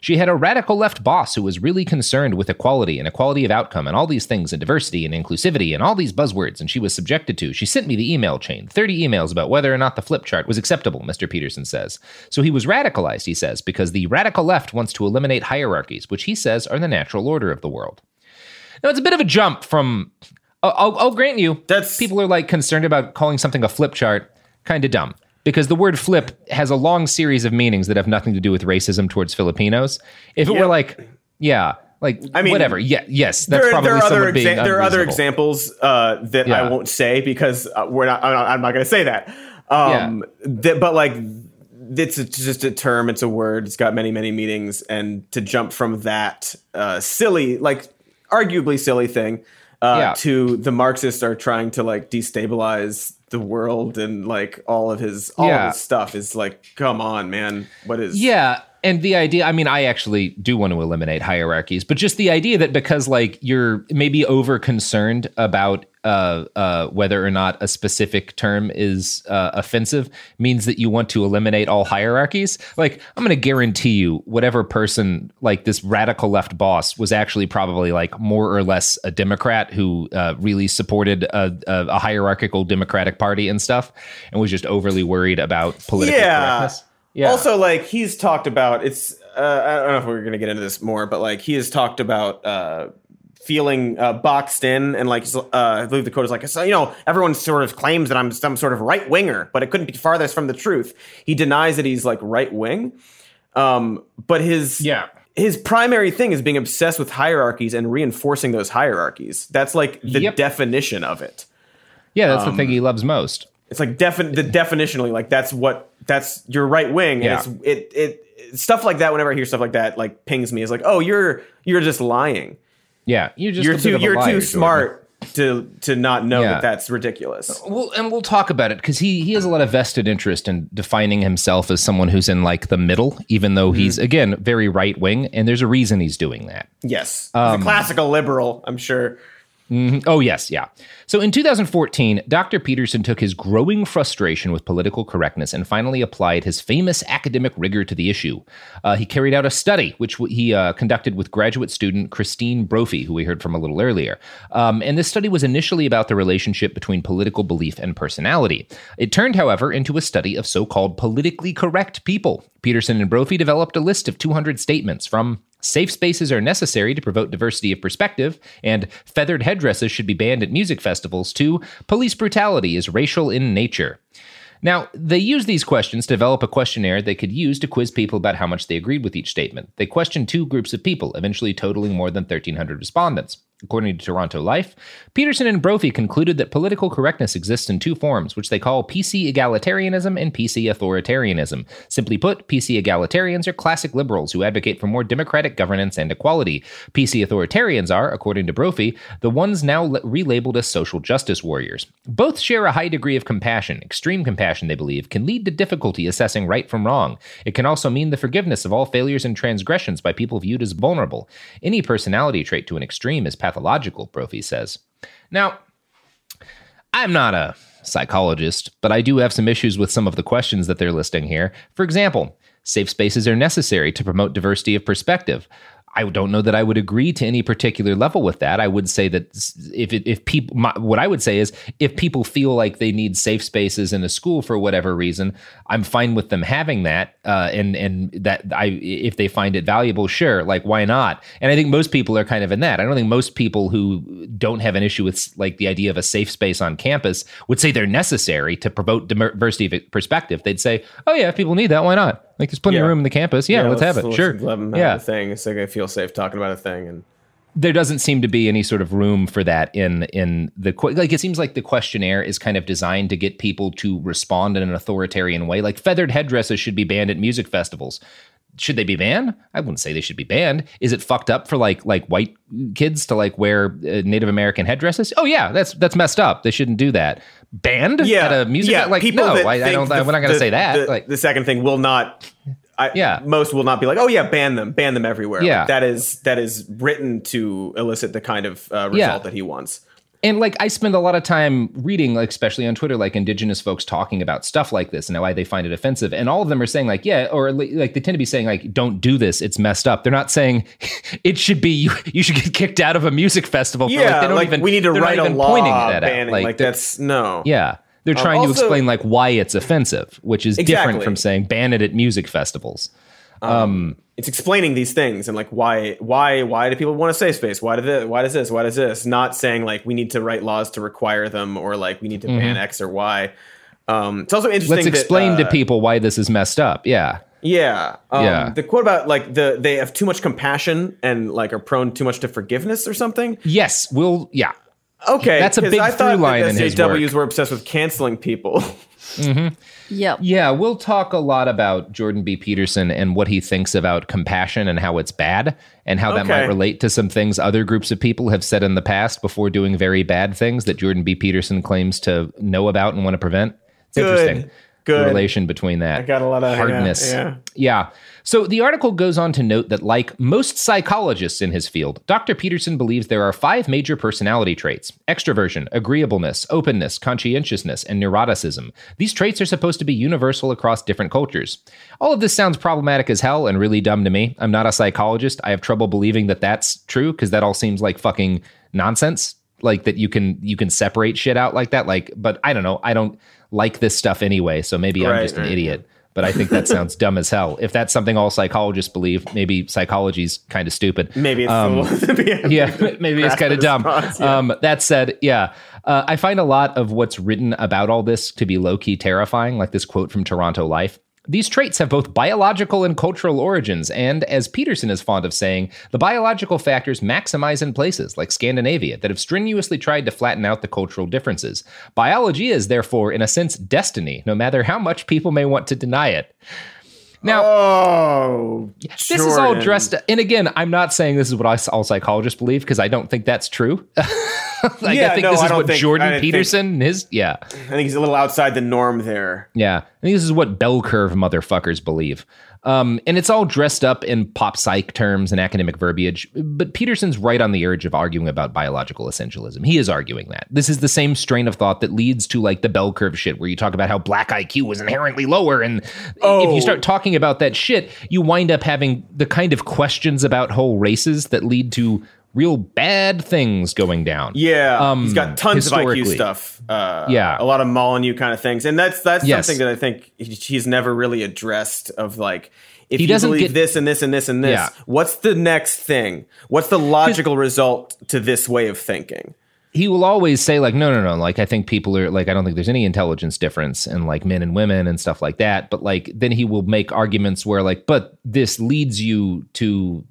She had a radical left boss who was really concerned with equality and equality of outcome and all these things and diversity and inclusivity and all these buzzwords, and she was subjected to. She sent me the email chain 30 emails about whether or not the flip chart was acceptable, Mr. Peterson says. So he was radicalized, he says, because the radical left wants to eliminate hierarchies, which he says are the natural order of the world. Now, it's a bit of a jump from I'll, I'll, grant you that's people are like concerned about calling something a flip chart kind of dumb because the word flip has a long series of meanings that have nothing to do with racism towards Filipinos. If it were like, yeah, like I mean, whatever, yeah, yes, that's there, probably there are other exa- there are other examples uh, that Yeah. I won't say because uh, we're not. I'm not, I'm not going to say that. Um, that- but like, it's just a term. It's a word. It's got many many meanings. And to jump from that uh, silly, like arguably silly thing, uh, Yeah. to the Marxists are trying to like destabilize the world and like all of his all Yeah. of his stuff is like, come on, man, what is? Yeah. And the idea, I mean, I actually do want to eliminate hierarchies, but just the idea that because like you're maybe over concerned about uh, uh, whether or not a specific term is uh, offensive means that you want to eliminate all hierarchies. Like, I'm going to guarantee you, whatever person like this radical left boss was actually probably like more or less a Democrat who uh, really supported a, a, a hierarchical Democratic Party and stuff, and was just overly worried about political correctness. Yeah. Also, like he's talked about, it's. Uh, I don't know if we're going to get into this more, but like he has talked about uh, feeling uh, boxed in, and like uh, I believe the quote is like, so, you know, everyone sort of claims that I'm some sort of right winger, but it couldn't be farthest from the truth. He denies that he's like right wing, um, but his yeah. His primary thing is being obsessed with hierarchies and reinforcing those hierarchies. That's like the Yep. definition of it. Yeah, that's Um, the thing he loves most. It's like defin the definitionally like that's what that's your right wing Yeah. and it's it it stuff like that whenever I hear stuff like that like pings me it's like oh you're you're just lying Yeah, you're just you're too you're liar, too Jordan. smart to to not know Yeah. that that's ridiculous Well, and we'll talk about it because he he has a lot of vested interest in defining himself as someone who's in like the middle, even though he's again very right wing, and there's a reason he's doing that. yes Um, He's a classical liberal I'm sure Mhm. Oh, yes, yeah. So in 2014, Dr. Peterson took his growing frustration with political correctness and finally applied his famous academic rigor to the issue. Uh, he carried out a study, which he uh, conducted with graduate student Christine Brophy, who we heard from a little earlier. Um, and this study was initially about the relationship between political belief and personality. It turned, however, into a study of so called politically correct people. Peterson and Brophy developed a list of 200 statements from Safe spaces are necessary to promote diversity of perspective, and feathered headdresses should be banned at music festivals, too. police brutality is racial in nature. Now, they used these questions to develop a questionnaire they could use to quiz people about how much they agreed with each statement. They questioned two groups of people, eventually totaling more than 1,300 respondents. According to Toronto Life, Peterson and Brophy concluded that political correctness exists in two forms, which they call PC egalitarianism and PC authoritarianism. Simply put, PC egalitarians are classic liberals who advocate for more democratic governance and equality. PC authoritarians are, according to Brophy, the ones now le- relabeled as social justice warriors. Both share a high degree of compassion. Extreme compassion, they believe, can lead to difficulty assessing right from wrong. It can also mean the forgiveness of all failures and transgressions by people viewed as vulnerable. Any personality trait to an extreme is Brophy says. Now, I'm not a psychologist, but I do have some issues with some of the questions that they're listing here. For example, safe spaces are necessary to promote diversity of perspective. I don't know that I would agree to any particular level with that. I would say that if it, if people, my, what I would say is if people feel like they need safe spaces in a school for whatever reason, I'm fine with them having that, uh, and and that I if they find it valuable, sure, like why not? And I think most people are kind of in that. I don't think most people who don't have an issue with like the idea of a safe space on campus would say they're necessary to promote diversity of perspective. They'd say, oh yeah, if people need that, why not? Like there's plenty Yeah. of room in the campus. Yeah, let's, have it. let's sure. Let them have yeah. thing. It's like I feel safe talking about a thing, and there doesn't seem to be any sort of room for that in in the like it seems like the questionnaire is kind of designed to get people to respond in an authoritarian way like feathered headdresses should be banned at music festivals should they be banned i wouldn't say they should be banned is it fucked up for like like white kids to like wear uh, native american headdresses oh yeah that's that's messed up they shouldn't do that banned yeah, at a music yeah, like people no I, I don't the- we're not going to the- say that The, like the second thing will not. I, Yeah. most will not be like, oh yeah, ban them, ban them everywhere. Yeah. Like, that is that is written to elicit the kind of uh, result Yeah. that he wants. And like I spend a lot of time reading, like especially on Twitter, like indigenous folks talking about stuff like this and why they find it offensive. And all of them are saying like, yeah, or like they tend to be saying like, don't do this, it's messed up. They're not saying it should be you. You should get kicked out of a music festival. For, Yeah, like, they don't like, even. we need to write a law pointing that out. banning. Like, that's no. Yeah, they're Um, trying to explain like why it's offensive, which is different from saying ban it at music festivals. Um, it's explaining these things and like why why why do people want to safe space? Why do this? Why does this? Why does this? Not saying like we need to write laws to require them or like we need to ban Mhm. X or Y. Um, it's also interesting. let's that, explain to uh, people why this is messed up. Yeah. Yeah. Um, Yeah. The quote about like the they have too much compassion and like are prone too much to forgiveness or something. Yes. We'll. Yeah. Okay, That's a big I thought through line that in his SJWs were obsessed with canceling people. hmm Yep. Yeah, we'll talk a lot about Jordan B. Peterson and what he thinks about compassion and how it's bad and how that might relate to some things other groups of people have said in the past before doing very bad things that Jordan B. Peterson claims to know about and want to prevent. It's Good. interesting. Good. Relation between that. I got a lot of- yeah, hardness. yeah. Yeah. So the article goes on to note that, like most psychologists in his field, Dr. Peterson believes there are five major personality traits extroversion, agreeableness, openness, conscientiousness, and neuroticism. These traits are supposed to be universal across different cultures. All of this sounds problematic as hell and really dumb to me. I'm not a psychologist. I have trouble believing that that's true because that all seems like fucking nonsense. Like that you can you can separate shit out like that. Like, but I don't know. I don't like this stuff anyway, so maybe I'm Right, just an right, idiot but I think that sounds dumb as hell. If that's something all psychologists believe, maybe psychology's kind of stupid. Maybe it's Um, yeah, yeah, maybe it's kind of dumb. response, yeah. Um, that said, yeah, uh, I find a lot of what's written about all this to be low key terrifying, like this quote from Toronto Life. These traits have both biological and cultural origins, and as Peterson is fond of saying, the biological factors maximize in places like Scandinavia that have strenuously tried to flatten out the cultural differences. Biology is, therefore, in a sense, destiny, no matter how much people may want to deny it. Now, oh, this is all dressed. And again, I'm not saying this is what all psychologists believe because I don't think that's true. like Yeah, I think no, this is what think- Jordan think- Peterson his yeah. I think he's a little outside the norm there. Yeah. I think this is what bell curve motherfuckers believe. Um, and it's all dressed up in pop psych terms and academic verbiage. But Peterson's right on the urge of arguing about biological essentialism. He is arguing that. This is the same strain of thought that leads to like the bell curve shit where you talk about how black IQ was inherently lower. And if Oh. you start talking about that shit, you wind up having the kind of questions about whole races that lead to real bad things going down. Yeah, Um, he's got tons of IQ stuff. Uh, Yeah. a lot of Molyneux kind of things, and that's that's Yes. something that I think he's never really addressed. Of like, if He you doesn't believe get- this and this and this and this, Yeah. what's the next thing? What's the logical result to this way of thinking? he will always say like no no no like i think people are like i don't think there's any intelligence difference in like men and women and stuff like that but like then he will make arguments where like but this leads you to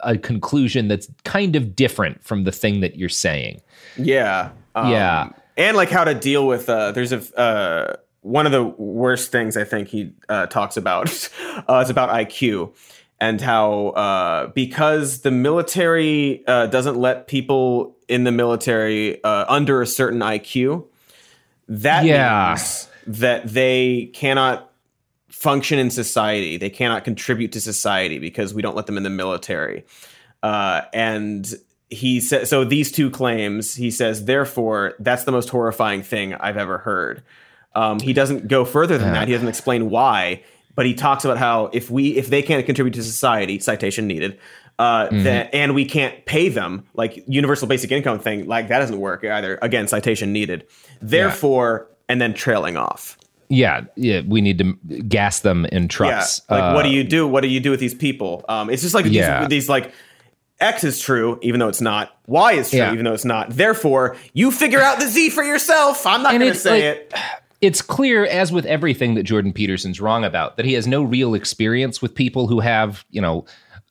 a conclusion that's kind of different from the thing that you're saying Yeah, um, Yeah. and like how to deal with. Uh, there's a uh, one of the worst things I think he uh, talks about. uh, it's about IQ and how uh, because the military uh, doesn't let people in the military uh, under a certain IQ, that Yeah. means that they cannot function in society. They cannot contribute to society because we don't let them in the military. Uh, and he says, so these two claims, he says, therefore, that's the most horrifying thing I've ever heard. Um, he doesn't go further than that. He doesn't explain why, but he talks about how if we if they can't contribute to society, citation needed, uh, Mm-hmm. that and we can't pay them, like universal basic income thing, like that doesn't work either. Again, citation needed. Therefore, and then trailing off. Yeah yeah we need to gas them in trucks Yeah. Like, Uh, what do you do? What do you do with these people? Um, it's just like these, Yeah. these like X is true, even though it's not. Y is true, Yeah. even though it's not. Therefore, you figure out the Z for yourself. I'm not going to say like- it. it's clear as with everything that Jordan Peterson's wrong about that he has no real experience with people who have, you know,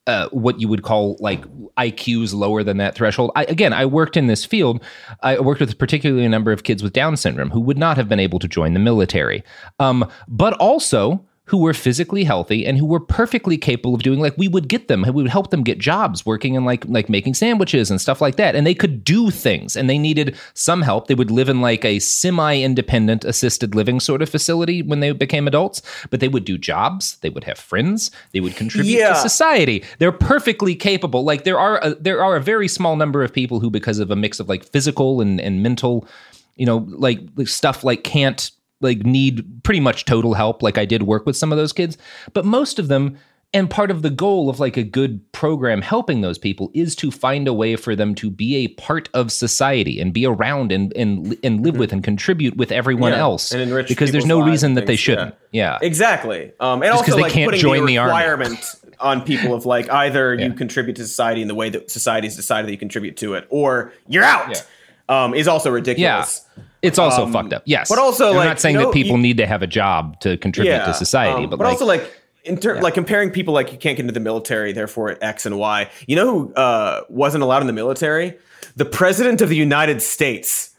uh, what you would call like IQs lower than that threshold. I, again, I worked in this field. I worked with particularly a number of kids with Down syndrome who would not have been able to join the military, um, but also who were physically healthy and who were perfectly capable of doing like we would get them we would help them get jobs working in like like making sandwiches and stuff like that. And they could do things and they needed some help. They would live in like a semi-independent assisted living sort of facility when they became adults but they would do jobs they would have friends they would contribute Yeah. to society. They're perfectly capable. Like there are a, there are a very small number of people who because of a mix of like physical and and mental you know like, like stuff like can't like need pretty much total help like i did work with some of those kids. But most of them and part of the goal of like a good program helping those people is to find a way for them to be a part of society and be around and and, and live with and contribute with everyone Yeah, else and enrich because there's no reason that they shouldn't. Yeah, Exactly. Um, and Just also they like can't putting join the the requirement on people of like either you contribute to society in the way that society's decided that you contribute to it, or you're out. Um, is also ridiculous. It's also Um, fucked up yes but also i'm like not saying you know, that people you- need to have a job to contribute to society um, but, but like, also like in ter- like comparing people like you can't get into the military, therefore X and Y. You know who uh, wasn't allowed in the military? The president of the United States.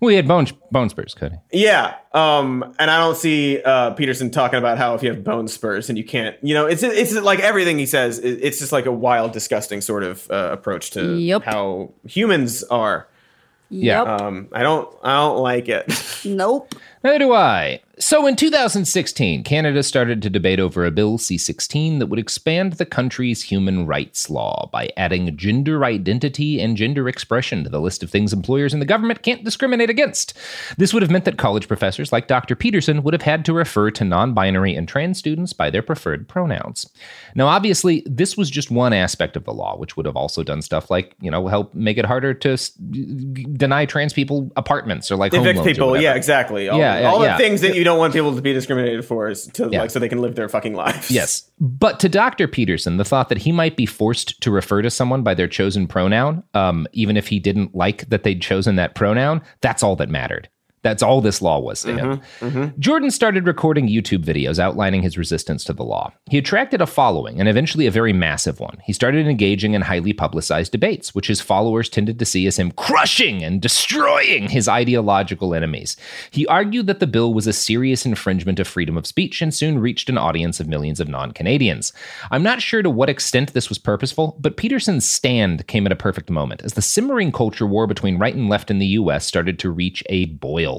Well, he had bone bone spurs cody Yeah, um, and I don't see uh, Peterson talking about how if you have bone spurs and you can't, you know, it's it's like everything he says. It's just like a wild, disgusting sort of uh, approach to Yep. how humans are. Yeah. um, I don't, I don't like it. Nope. Neither do I. So in 2016, Canada started to debate over a Bill C 16 that would expand the country's human rights law by adding gender identity and gender expression to the list of things employers and the government can't discriminate against. This would have meant that college professors like Dr. Peterson would have had to refer to non binary and trans students by their preferred pronouns. Now, obviously, this was just one aspect of the law, which would have also done stuff like, you know, help make it harder to s- deny trans people apartments or like home Evict loans people, yeah, exactly. All, Yeah, yeah, all the yeah. things that you don't want people to be discriminated for is to Yeah. like so they can live their fucking lives. Yes. But to Dr. Peterson, the thought that he might be forced to refer to someone by their chosen pronoun, um, even if he didn't like that they'd chosen that pronoun, that's all that mattered. That's all this law was to him. Mm-hmm. Jordan started recording YouTube videos outlining his resistance to the law. He attracted a following, and eventually a very massive one. He started engaging in highly publicized debates, which his followers tended to see as him crushing and destroying his ideological enemies. He argued that the bill was a serious infringement of freedom of speech and soon reached an audience of millions of non Canadians. I'm not sure to what extent this was purposeful, but Peterson's stand came at a perfect moment as the simmering culture war between right and left in the U.S. started to reach a boil.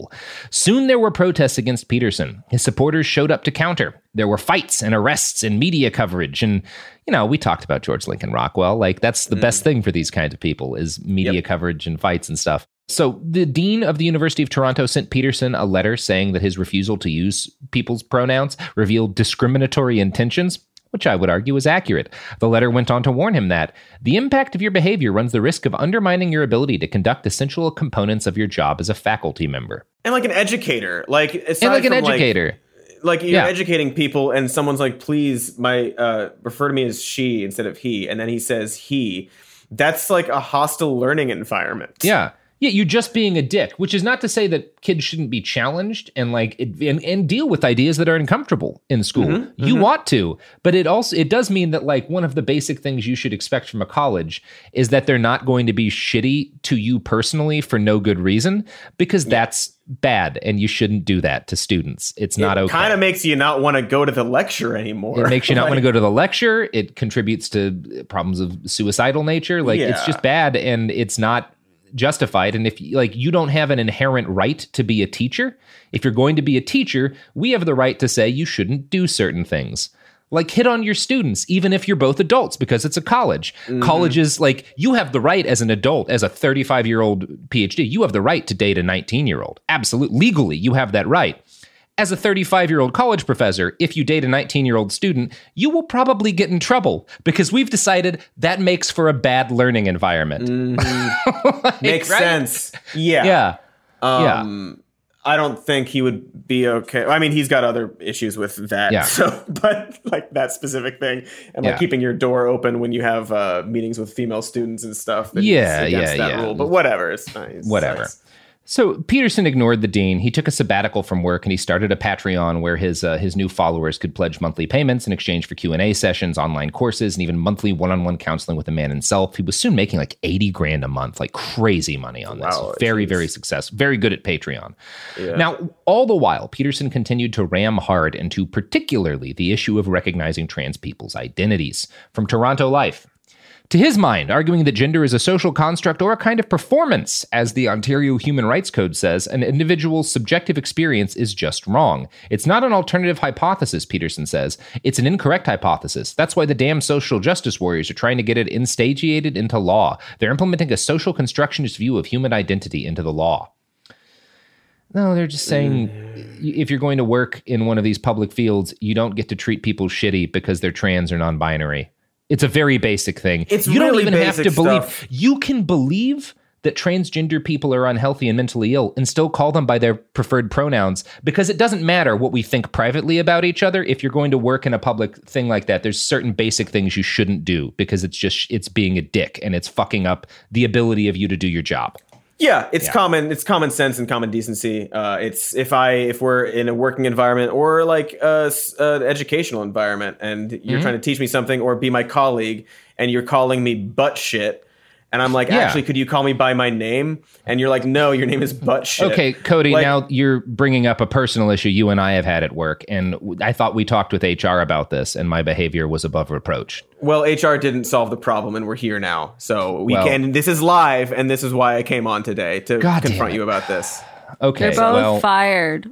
Soon there were protests against Peterson. His supporters showed up to counter. There were fights and arrests and media coverage. And, you know, we talked about George Lincoln Rockwell. Like, that's the best mm. thing for these kinds of people is media coverage and fights and stuff. So the dean of the University of Toronto sent Peterson a letter saying that his refusal to use people's pronouns revealed discriminatory intentions which I would argue is accurate. The letter went on to warn him that the impact of your behavior runs the risk of undermining your ability to conduct essential components of your job as a faculty member. And like an educator, like And like an educator. like you're Yeah. educating people, and someone's like, "Please, my uh, refer to me as she instead of he," and then he says he. That's like a hostile learning environment. Yeah. Yeah, you're just being a dick, which is not to say that kids shouldn't be challenged and like it, and, and deal with ideas that are uncomfortable in school. Mhm, You mhm. want to, but it also it does mean that like one of the basic things you should expect from a college is that they're not going to be shitty to you personally for no good reason because that's bad and you shouldn't do that to students. It's not it okay. Kind of makes you not want to go to the lecture anymore. It makes you not want to go to the lecture. It contributes to problems of suicidal nature. Like it's just bad and it's not justified. And if like you don't have an inherent right to be a teacher, if you're going to be a teacher, we have the right to say you shouldn't do certain things. Like hit on your students, even if you're both adults, because it's a college. Mhm. Colleges, like you have the right as an adult, as a 35 year old PhD, you have the right to date a 19 year old. Absolutely. Legally, you have that right as a 35 year old college professor, if you date a 19 year old student, you will probably get in trouble because we've decided that makes for a bad learning environment. makes right? sense. Yeah. Yeah. Um, I don't think he would be okay. I mean, he's got other issues with that. Yeah. So, but like that specific thing, and like Yeah. keeping your door open when you have uh, meetings with female students and stuff. Yeah, yeah, that yeah. Rule, but whatever. It's nice. Whatever. So Peterson ignored the dean. He took a sabbatical from work and he started a Patreon where his uh, his new followers could pledge monthly payments in exchange for Q and A sessions, online courses, and even monthly one on one counseling with the man himself. He was soon making like eighty grand a month, like crazy money on this. Wow, very jeez. very successful, very good at Patreon. Yeah. Now, all the while, Peterson continued to ram hard into particularly the issue of recognizing trans people's identities. From Toronto Life. To his mind, arguing that gender is a social construct or a kind of performance, as the Ontario Human Rights Code says, an individual's subjective experience is just wrong. It's not an alternative hypothesis, Peterson says. It's an incorrect hypothesis. That's why the damn social justice warriors are trying to get it instagiated into law. They're implementing a social constructionist view of human identity into the law. No, they're just saying mm. if you're going to work in one of these public fields, you don't get to treat people shitty because they're trans or non binary. It's a very basic thing. It's you don't really even have to believe. stuff. You can believe that transgender people are unhealthy and mentally ill and still call them by their preferred pronouns because it doesn't matter what we think privately about each other. If you're going to work in a public thing like that, there's certain basic things you shouldn't do because it's just it's being a dick and it's fucking up the ability of you to do your job. Yeah, it's Yeah. common. It's common sense and common decency. Uh, it's if I if we're in a working environment or like a, s- a educational environment, and you're Mhm. trying to teach me something or be my colleague, and you're calling me butt shit, and I'm like, Yeah. actually, could you call me by my name? And you're like, no, your name is butt shit. Okay, Cody, Like- now you're bringing up a personal issue you and I have had at work. And I thought we talked with HR about this, and my behavior was above reproach. Well, HR didn't solve the problem, and we're here now. So we Well- can. This is live, and this is why I came on today to God confront you about this. Okay, They're both well, fired.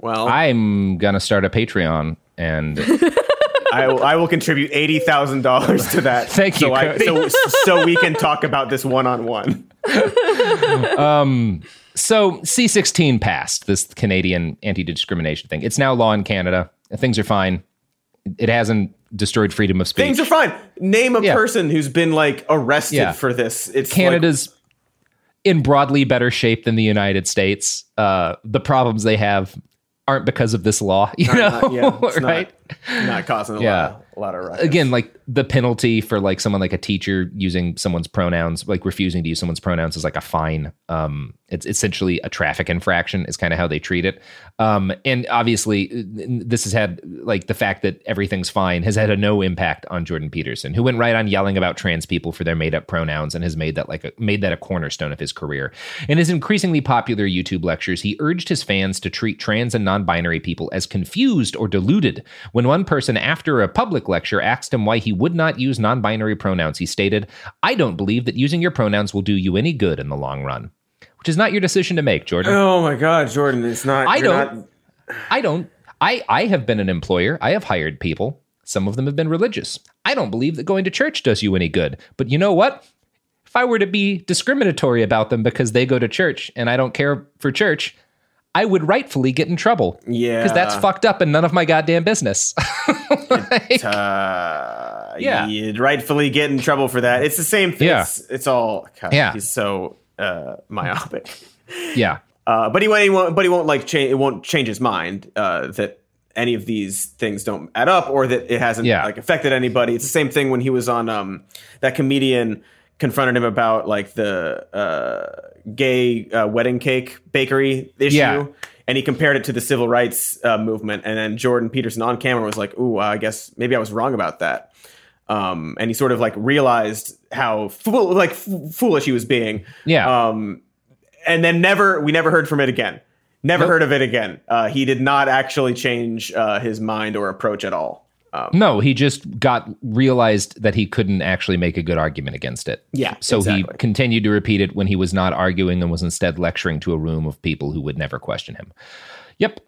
Well, I'm going to start a Patreon. And I will, I will contribute eighty thousand dollars to that. Thank you, So, I, so, so we can talk about this one on one. um, so C16 passed this Canadian anti discrimination thing. It's now law in Canada. Things are fine. It hasn't destroyed freedom of speech. Things are fine. Name a Yeah. person who's been like arrested Yeah. for this. It's like- Canada's in broadly better shape than the United States. Uh, the problems they have aren't because of this law, you know, not- yeah, it's not. not causing a Yeah. lot, a lot of ruckus. Again, like the penalty for like someone like a teacher using someone's pronouns, like refusing to use someone's pronouns, is like a fine. Um, it's essentially a traffic infraction. Is kind of how they treat it. Um, and obviously, this has had like the fact that everything's fine has had a no impact on Jordan Peterson, who went right on yelling about trans people for their made up pronouns and has made that like a, made that a cornerstone of his career. In his increasingly popular YouTube lectures, he urged his fans to treat trans and non-binary people as confused or deluded. When one person, after a public lecture, asked him why he would not use non-binary pronouns, he stated, "I don't believe that using your pronouns will do you any good in the long run." Which is not your decision to make, Jordan. Oh my God, Jordan! It's not. I don't. not- I don't. I I have been an employer. I have hired people. Some of them have been religious. I don't believe that going to church does you any good. But you know what? If I were to be discriminatory about them because they go to church and I don't care for church, I would rightfully get in trouble. Yeah. Because that's fucked up and none of my goddamn business. uh, Yeah. you'd rightfully get in trouble for that. It's the same thing. Yeah. It's, it's all. God, Yeah. He's so uh, myopic. yeah. Uh, but he won't. He won't. But he won't like change. It won't change his mind uh, that any of these things don't add up, or that it hasn't Yeah. like affected anybody. It's the same thing when he was on. Um, that comedian confronted him about like the uh, gay uh, wedding cake bakery issue. Yeah. And he compared it to the civil rights uh, movement, and then Jordan Peterson on camera was like, "Ooh, I guess maybe I was wrong about that." Um, and he sort of like realized how fool- like f- foolish he was being. Yeah. Um, and then never we never heard from it again. Never Nope. heard of it again. Uh, he did not actually change uh, his mind or approach at all. Um, No, he just got realized that he couldn't actually make a good argument against it. Yeah, So he continued to repeat it when he was not arguing and was instead lecturing to a room of people who would never question him. Yep.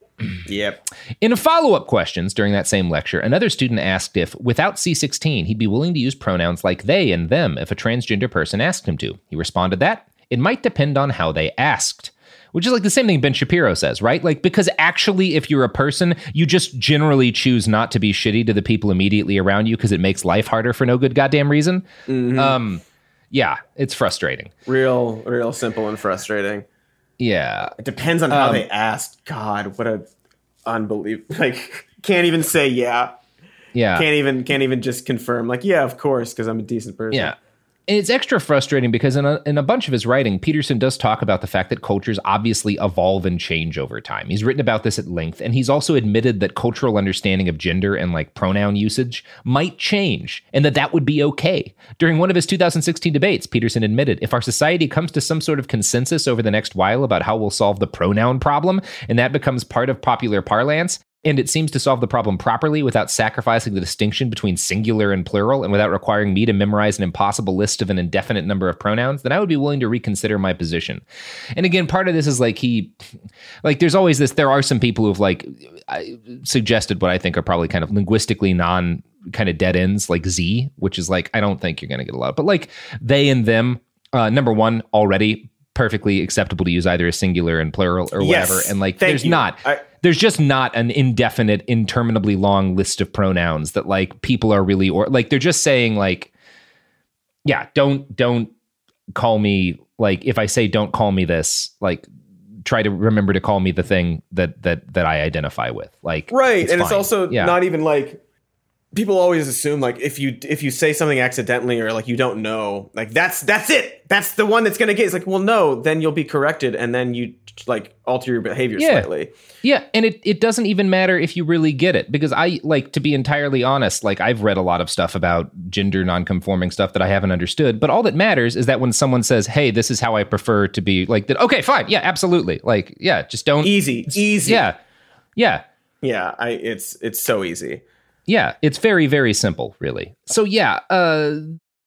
Yep. In a follow up questions during that same lecture, another student asked if, without C16, he'd be willing to use pronouns like they and them if a transgender person asked him to. He responded that it might depend on how they asked. Which is like the same thing Ben Shapiro says, right? Like, because actually, if you're a person, you just generally choose not to be shitty to the people immediately around you because it makes life harder for no good goddamn reason. Um, yeah, it's frustrating. Real, real simple and frustrating. Yeah. It depends on how Um, they asked. God, what a unbelievable! Like, can't even say yeah. Yeah. Can't even can't even just confirm. Like, yeah, of course, because I'm a decent person. Yeah. And it's extra frustrating because in a, in a bunch of his writing, Peterson does talk about the fact that cultures obviously evolve and change over time. He's written about this at length, and he's also admitted that cultural understanding of gender and like pronoun usage might change and that that would be okay. During one of his 2016 debates, Peterson admitted if our society comes to some sort of consensus over the next while about how we'll solve the pronoun problem, and that becomes part of popular parlance, and it seems to solve the problem properly without sacrificing the distinction between singular and plural and without requiring me to memorize an impossible list of an indefinite number of pronouns, then I would be willing to reconsider my position. And again, part of this is like he, like, there's always this, there are some people who've like I, suggested what I think are probably kind of linguistically non kind of dead ends, like Z, which is like, I don't think you're going to get a lot, but like they and them, uh, number one, already perfectly acceptable to use either a singular and plural or Yes. whatever. And like, there's you. not, I- there's just not an indefinite, interminably long list of pronouns that like people are really or like they're just saying like, yeah, don't don't call me like if I say don't call me this, like try to remember to call me the thing that that that I identify with. Like right and it's also Yeah. not even like people always assume like if you if you say something accidentally or like you don't know like that's that's it that's the one that's gonna get it's like well no then you'll be corrected and then you like alter your behavior Yeah. slightly Yeah, and it, it doesn't even matter if you really get it because I like to be entirely honest, like I've read a lot of stuff about gender nonconforming stuff that I haven't understood, but all that matters is that when someone says, "Hey, this is how I prefer to be," like that okay, fine. Yeah, absolutely. Like, yeah, just don't easy easy Yeah. Yeah. yeah i it's it's so easy Yeah, it's very, very simple, really. So, yeah, uh,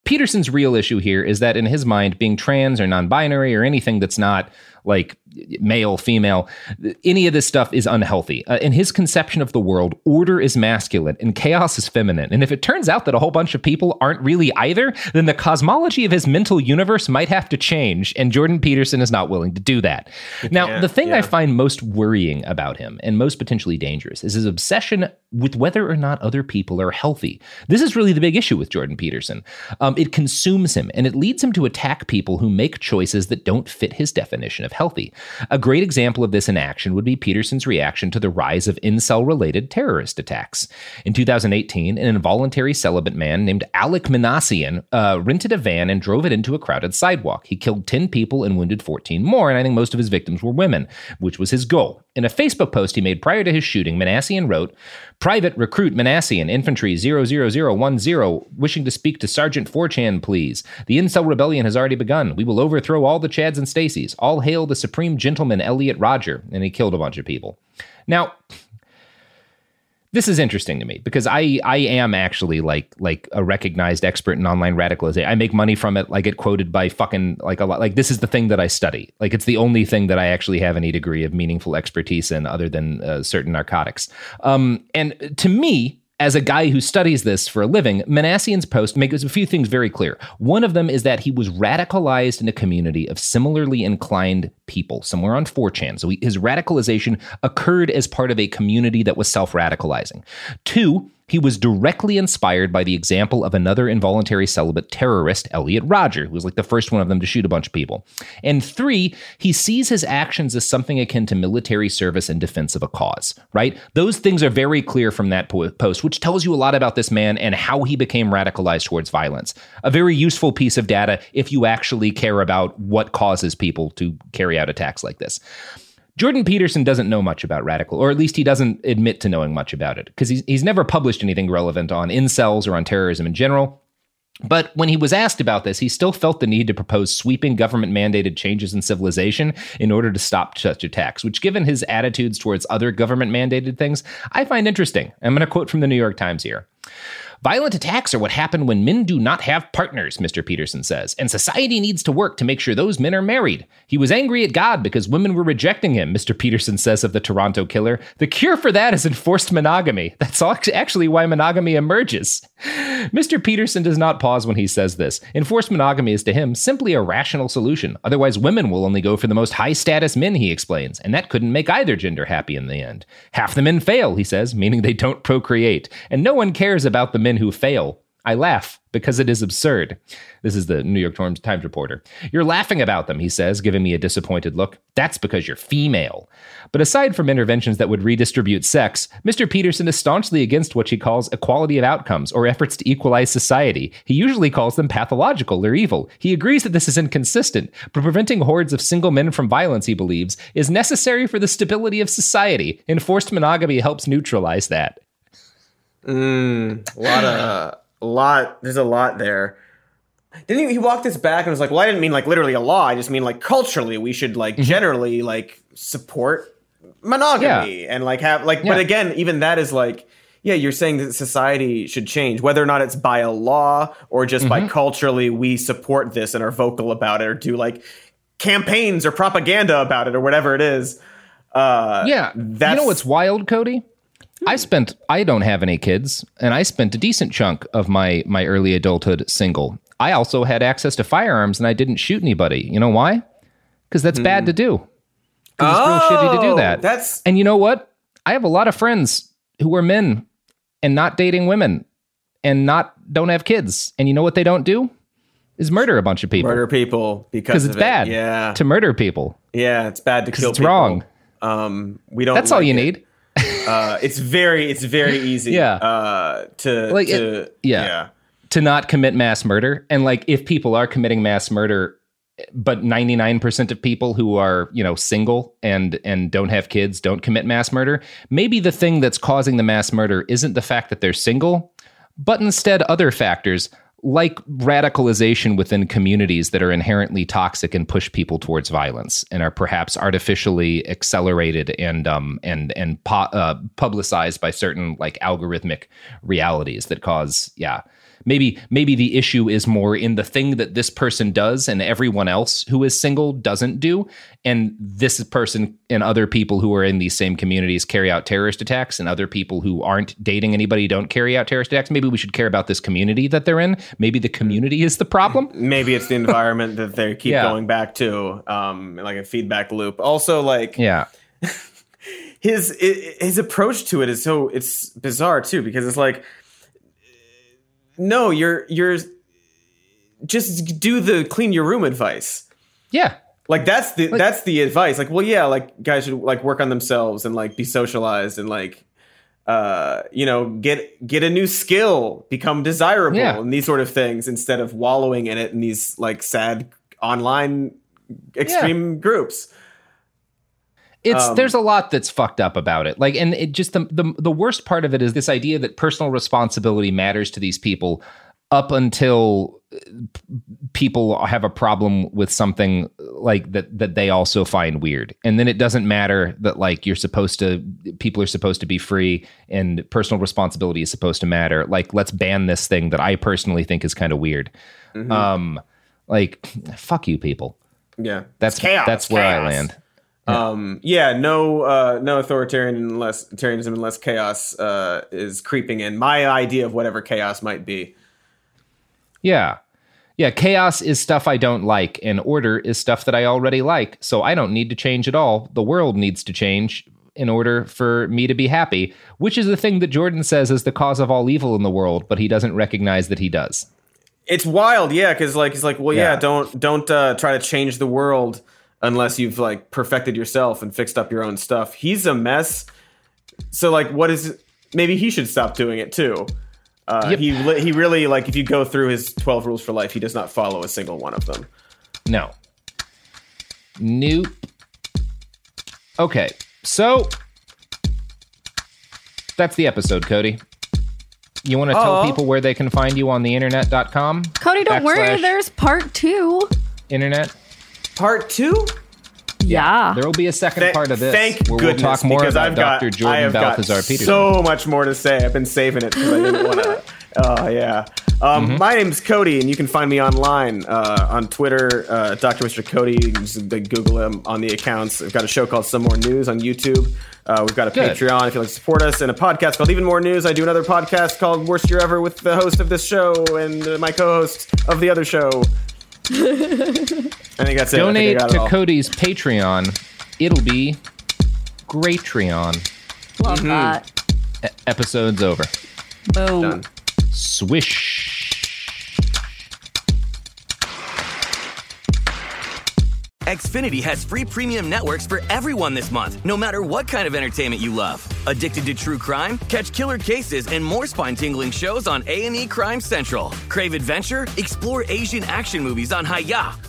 Peterson's real issue here is that in his mind, being trans or non binary or anything that's not like male, female, any of this stuff is unhealthy. Uh, in his conception of the world, order is masculine and chaos is feminine. And if it turns out that a whole bunch of people aren't really either, then the cosmology of his mental universe might have to change. And Jordan Peterson is not willing to do that. Now, the thing I find most worrying about him and most potentially dangerous is his obsession with whether or not other people are healthy. This is really the big issue with Jordan Peterson. Um, it consumes him and it leads him to attack people who make choices that don't fit his definition of healthy. A great example of this in action would be Peterson's reaction to the rise of incel related terrorist attacks. In 2018, an involuntary celibate man named Alek Minassian uh, rented a van and drove it into a crowded sidewalk. He killed 10 people and wounded 14 more, and I think most of his victims were women, which was his goal. In a Facebook post he made prior to his shooting, Minassian wrote, Private Recruit Minassian, Infantry 00010, wishing to speak to Sergeant 4chan, please. The Incel Rebellion has already begun. We will overthrow all the Chads and Stacys. All hail the Supreme Gentleman Elliot Rodger, And he killed a bunch of people. Now, this is interesting to me because I I am actually like like a recognized expert in online radicalization. I make money from it. I get quoted by fucking like a lot. Like this is the thing that I study. Like it's the only thing that I actually have any degree of meaningful expertise in, other than uh, certain narcotics. Um, and to me, as a guy who studies this for a living, Minassian's post makes a few things very clear. One of them is that he was radicalized in a community of similarly inclined people, somewhere on 4chan. So his radicalization occurred as part of a community that was self radicalizing. Two, he was directly inspired by the example of another involuntary celibate terrorist, Elliot Rodger, who was like the first one of them to shoot a bunch of people. And three, he sees his actions as something akin to military service in defense of a cause, right? Those things are very clear from that po- post, which tells you a lot about this man and how he became radicalized towards violence. A very useful piece of data if you actually care about what causes people to carry out attacks like this. Jordan Peterson doesn't know much about radical, or at least he doesn't admit to knowing much about it, because he's, he's never published anything relevant on incels or on terrorism in general. But when he was asked about this, he still felt the need to propose sweeping government mandated changes in civilization in order to stop such attacks, which, given his attitudes towards other government mandated things, I find interesting. I'm going to quote from the New York Times here. Violent attacks are what happen when men do not have partners, Mr. Peterson says, and society needs to work to make sure those men are married. He was angry at God because women were rejecting him, Mr. Peterson says of the Toronto killer. The cure for that is enforced monogamy. That's actually why monogamy emerges. Mr. Peterson does not pause when he says this. Enforced monogamy is to him simply a rational solution. Otherwise, women will only go for the most high status men, he explains, and that couldn't make either gender happy in the end. Half the men fail, he says, meaning they don't procreate, and no one cares about the men who fail. I laugh because it is absurd. This is the New York Times reporter. You're laughing about them, he says, giving me a disappointed look. That's because you're female. But aside from interventions that would redistribute sex, Mr. Peterson is staunchly against what he calls equality of outcomes or efforts to equalize society. He usually calls them pathological or evil. He agrees that this is inconsistent, but preventing hordes of single men from violence, he believes, is necessary for the stability of society. Enforced monogamy helps neutralize that. Mm, a lot of lot. There's a lot there. Didn't he, he walk this back and was like, "Well, I didn't mean like literally a law. I just mean like culturally, we should like mm-hmm. generally like support monogamy yeah. and like have like." Yeah. But again, even that is like, yeah, you're saying that society should change, whether or not it's by a law or just mm-hmm. by culturally we support this and are vocal about it, or do like campaigns or propaganda about it or whatever it is. Uh, yeah, you know what's wild, Cody? I spent I don't have any kids and I spent a decent chunk of my my early adulthood single. I also had access to firearms and I didn't shoot anybody. You know why? Cuz that's bad to do. Oh, it's real shitty to do that. That's And you know what? I have a lot of friends who are men and not dating women and not don't have kids. And you know what they don't do? Is murder a bunch of people. Murder people because it's it. bad. Yeah. To murder people. Yeah, it's bad to kill it's people. wrong. Um we don't That's like all you it. need. Uh, it's very it's very easy Yeah. uh, to like to it- yeah. to not commit mass murder and like if people are committing mass murder but 99% of people who are you know single and and don't have kids don't commit mass murder maybe the thing that's causing the mass murder isn't the fact that they're single but instead other factors like radicalization within communities that are inherently toxic and push people towards violence and are perhaps artificially accelerated and um and and po- uh, publicized by certain like algorithmic realities that cause yeah maybe maybe the issue is more in the thing that this person does and everyone else who is single doesn't do and this person and other people who are in these same communities carry out terrorist attacks and other people who aren't dating anybody don't carry out terrorist attacks. Maybe we should care about this community that they're in. Maybe the community is the problem. Maybe it's the environment that they keep Yeah. going back to um like a feedback loop. Also like yeah. his his approach to it is so it's bizarre too because it's like no you're you're just do the clean your room advice yeah Like that's the that's the advice. Like, well, yeah, like guys should like work on themselves and like be socialized and like uh you know get get a new skill become desirable Yeah. and these sort of things instead of wallowing in it in these like sad online extreme groups It's Um, there's a lot that's fucked up about it. Like, and it just the, the the worst part of it is this idea that personal responsibility matters to these people up until uh, people have a problem with something like that that they also find weird, and then it doesn't matter that like you're supposed to people are supposed to be free and personal responsibility is supposed to matter. Like, let's ban this thing that I personally think is kind of weird. Mhm. Um, like, fuck you, people. yeah That's chaos, that's where I chaos. Land. Um, yeah, no, uh, no authoritarian unless authoritarianism unless chaos uh, is creeping in. My idea of whatever chaos might be. Yeah. Yeah, chaos is stuff I don't like, and order is stuff that I already like. So I don't need to change at all. The world needs to change in order for me to be happy, which is the thing that Jordan says is the cause of all evil in the world, but he doesn't recognize that he does. It's wild, yeah, because like he's like, well, yeah, Yeah. don't don't uh, try to change the world unless you've like perfected yourself and fixed up your own stuff. He's a mess. So like, what is? Maybe he should stop doing it too. Uh, Yep. He he really like if you go through his twelve rules for life, he does not follow a single one of them. No. Nope. Okay, so that's the episode, Cody. You want to tell people where they can find you on the internet.com? Cody, don't worry. There's part two. Internet. Part two? Yeah. There will be a second Thank- part of this Thank where goodness, we'll talk more because about I've got, Dr. I Jordan have got Balthazar Peterson. so much more to say. I've been saving it because I didn't want to. Oh yeah. Um, Mm-hmm. My name's Cody, and you can find me online uh, on Twitter, uh, Dr. Mr. Cody. Just Google him on the accounts. I've got a show called Some More News on YouTube. Uh, we've got a Good. Patreon if you'd like to support us, and a podcast called Even More News. I do another podcast called Worst Year Ever with the host of this show and uh, my co-host of the other show. I think that's it. I think I Donate got it to. Cody's Patreon. It'll be Greatreon. Love mm-hmm. that. E- episode's over. Boom. Done. Swish. Xfinity has free premium networks for everyone this month, no matter what kind of entertainment you love. Addicted to true crime? Catch killer cases and more spine-tingling shows on A&E Crime Central. Crave adventure? Explore Asian action movies on Hi-YAH.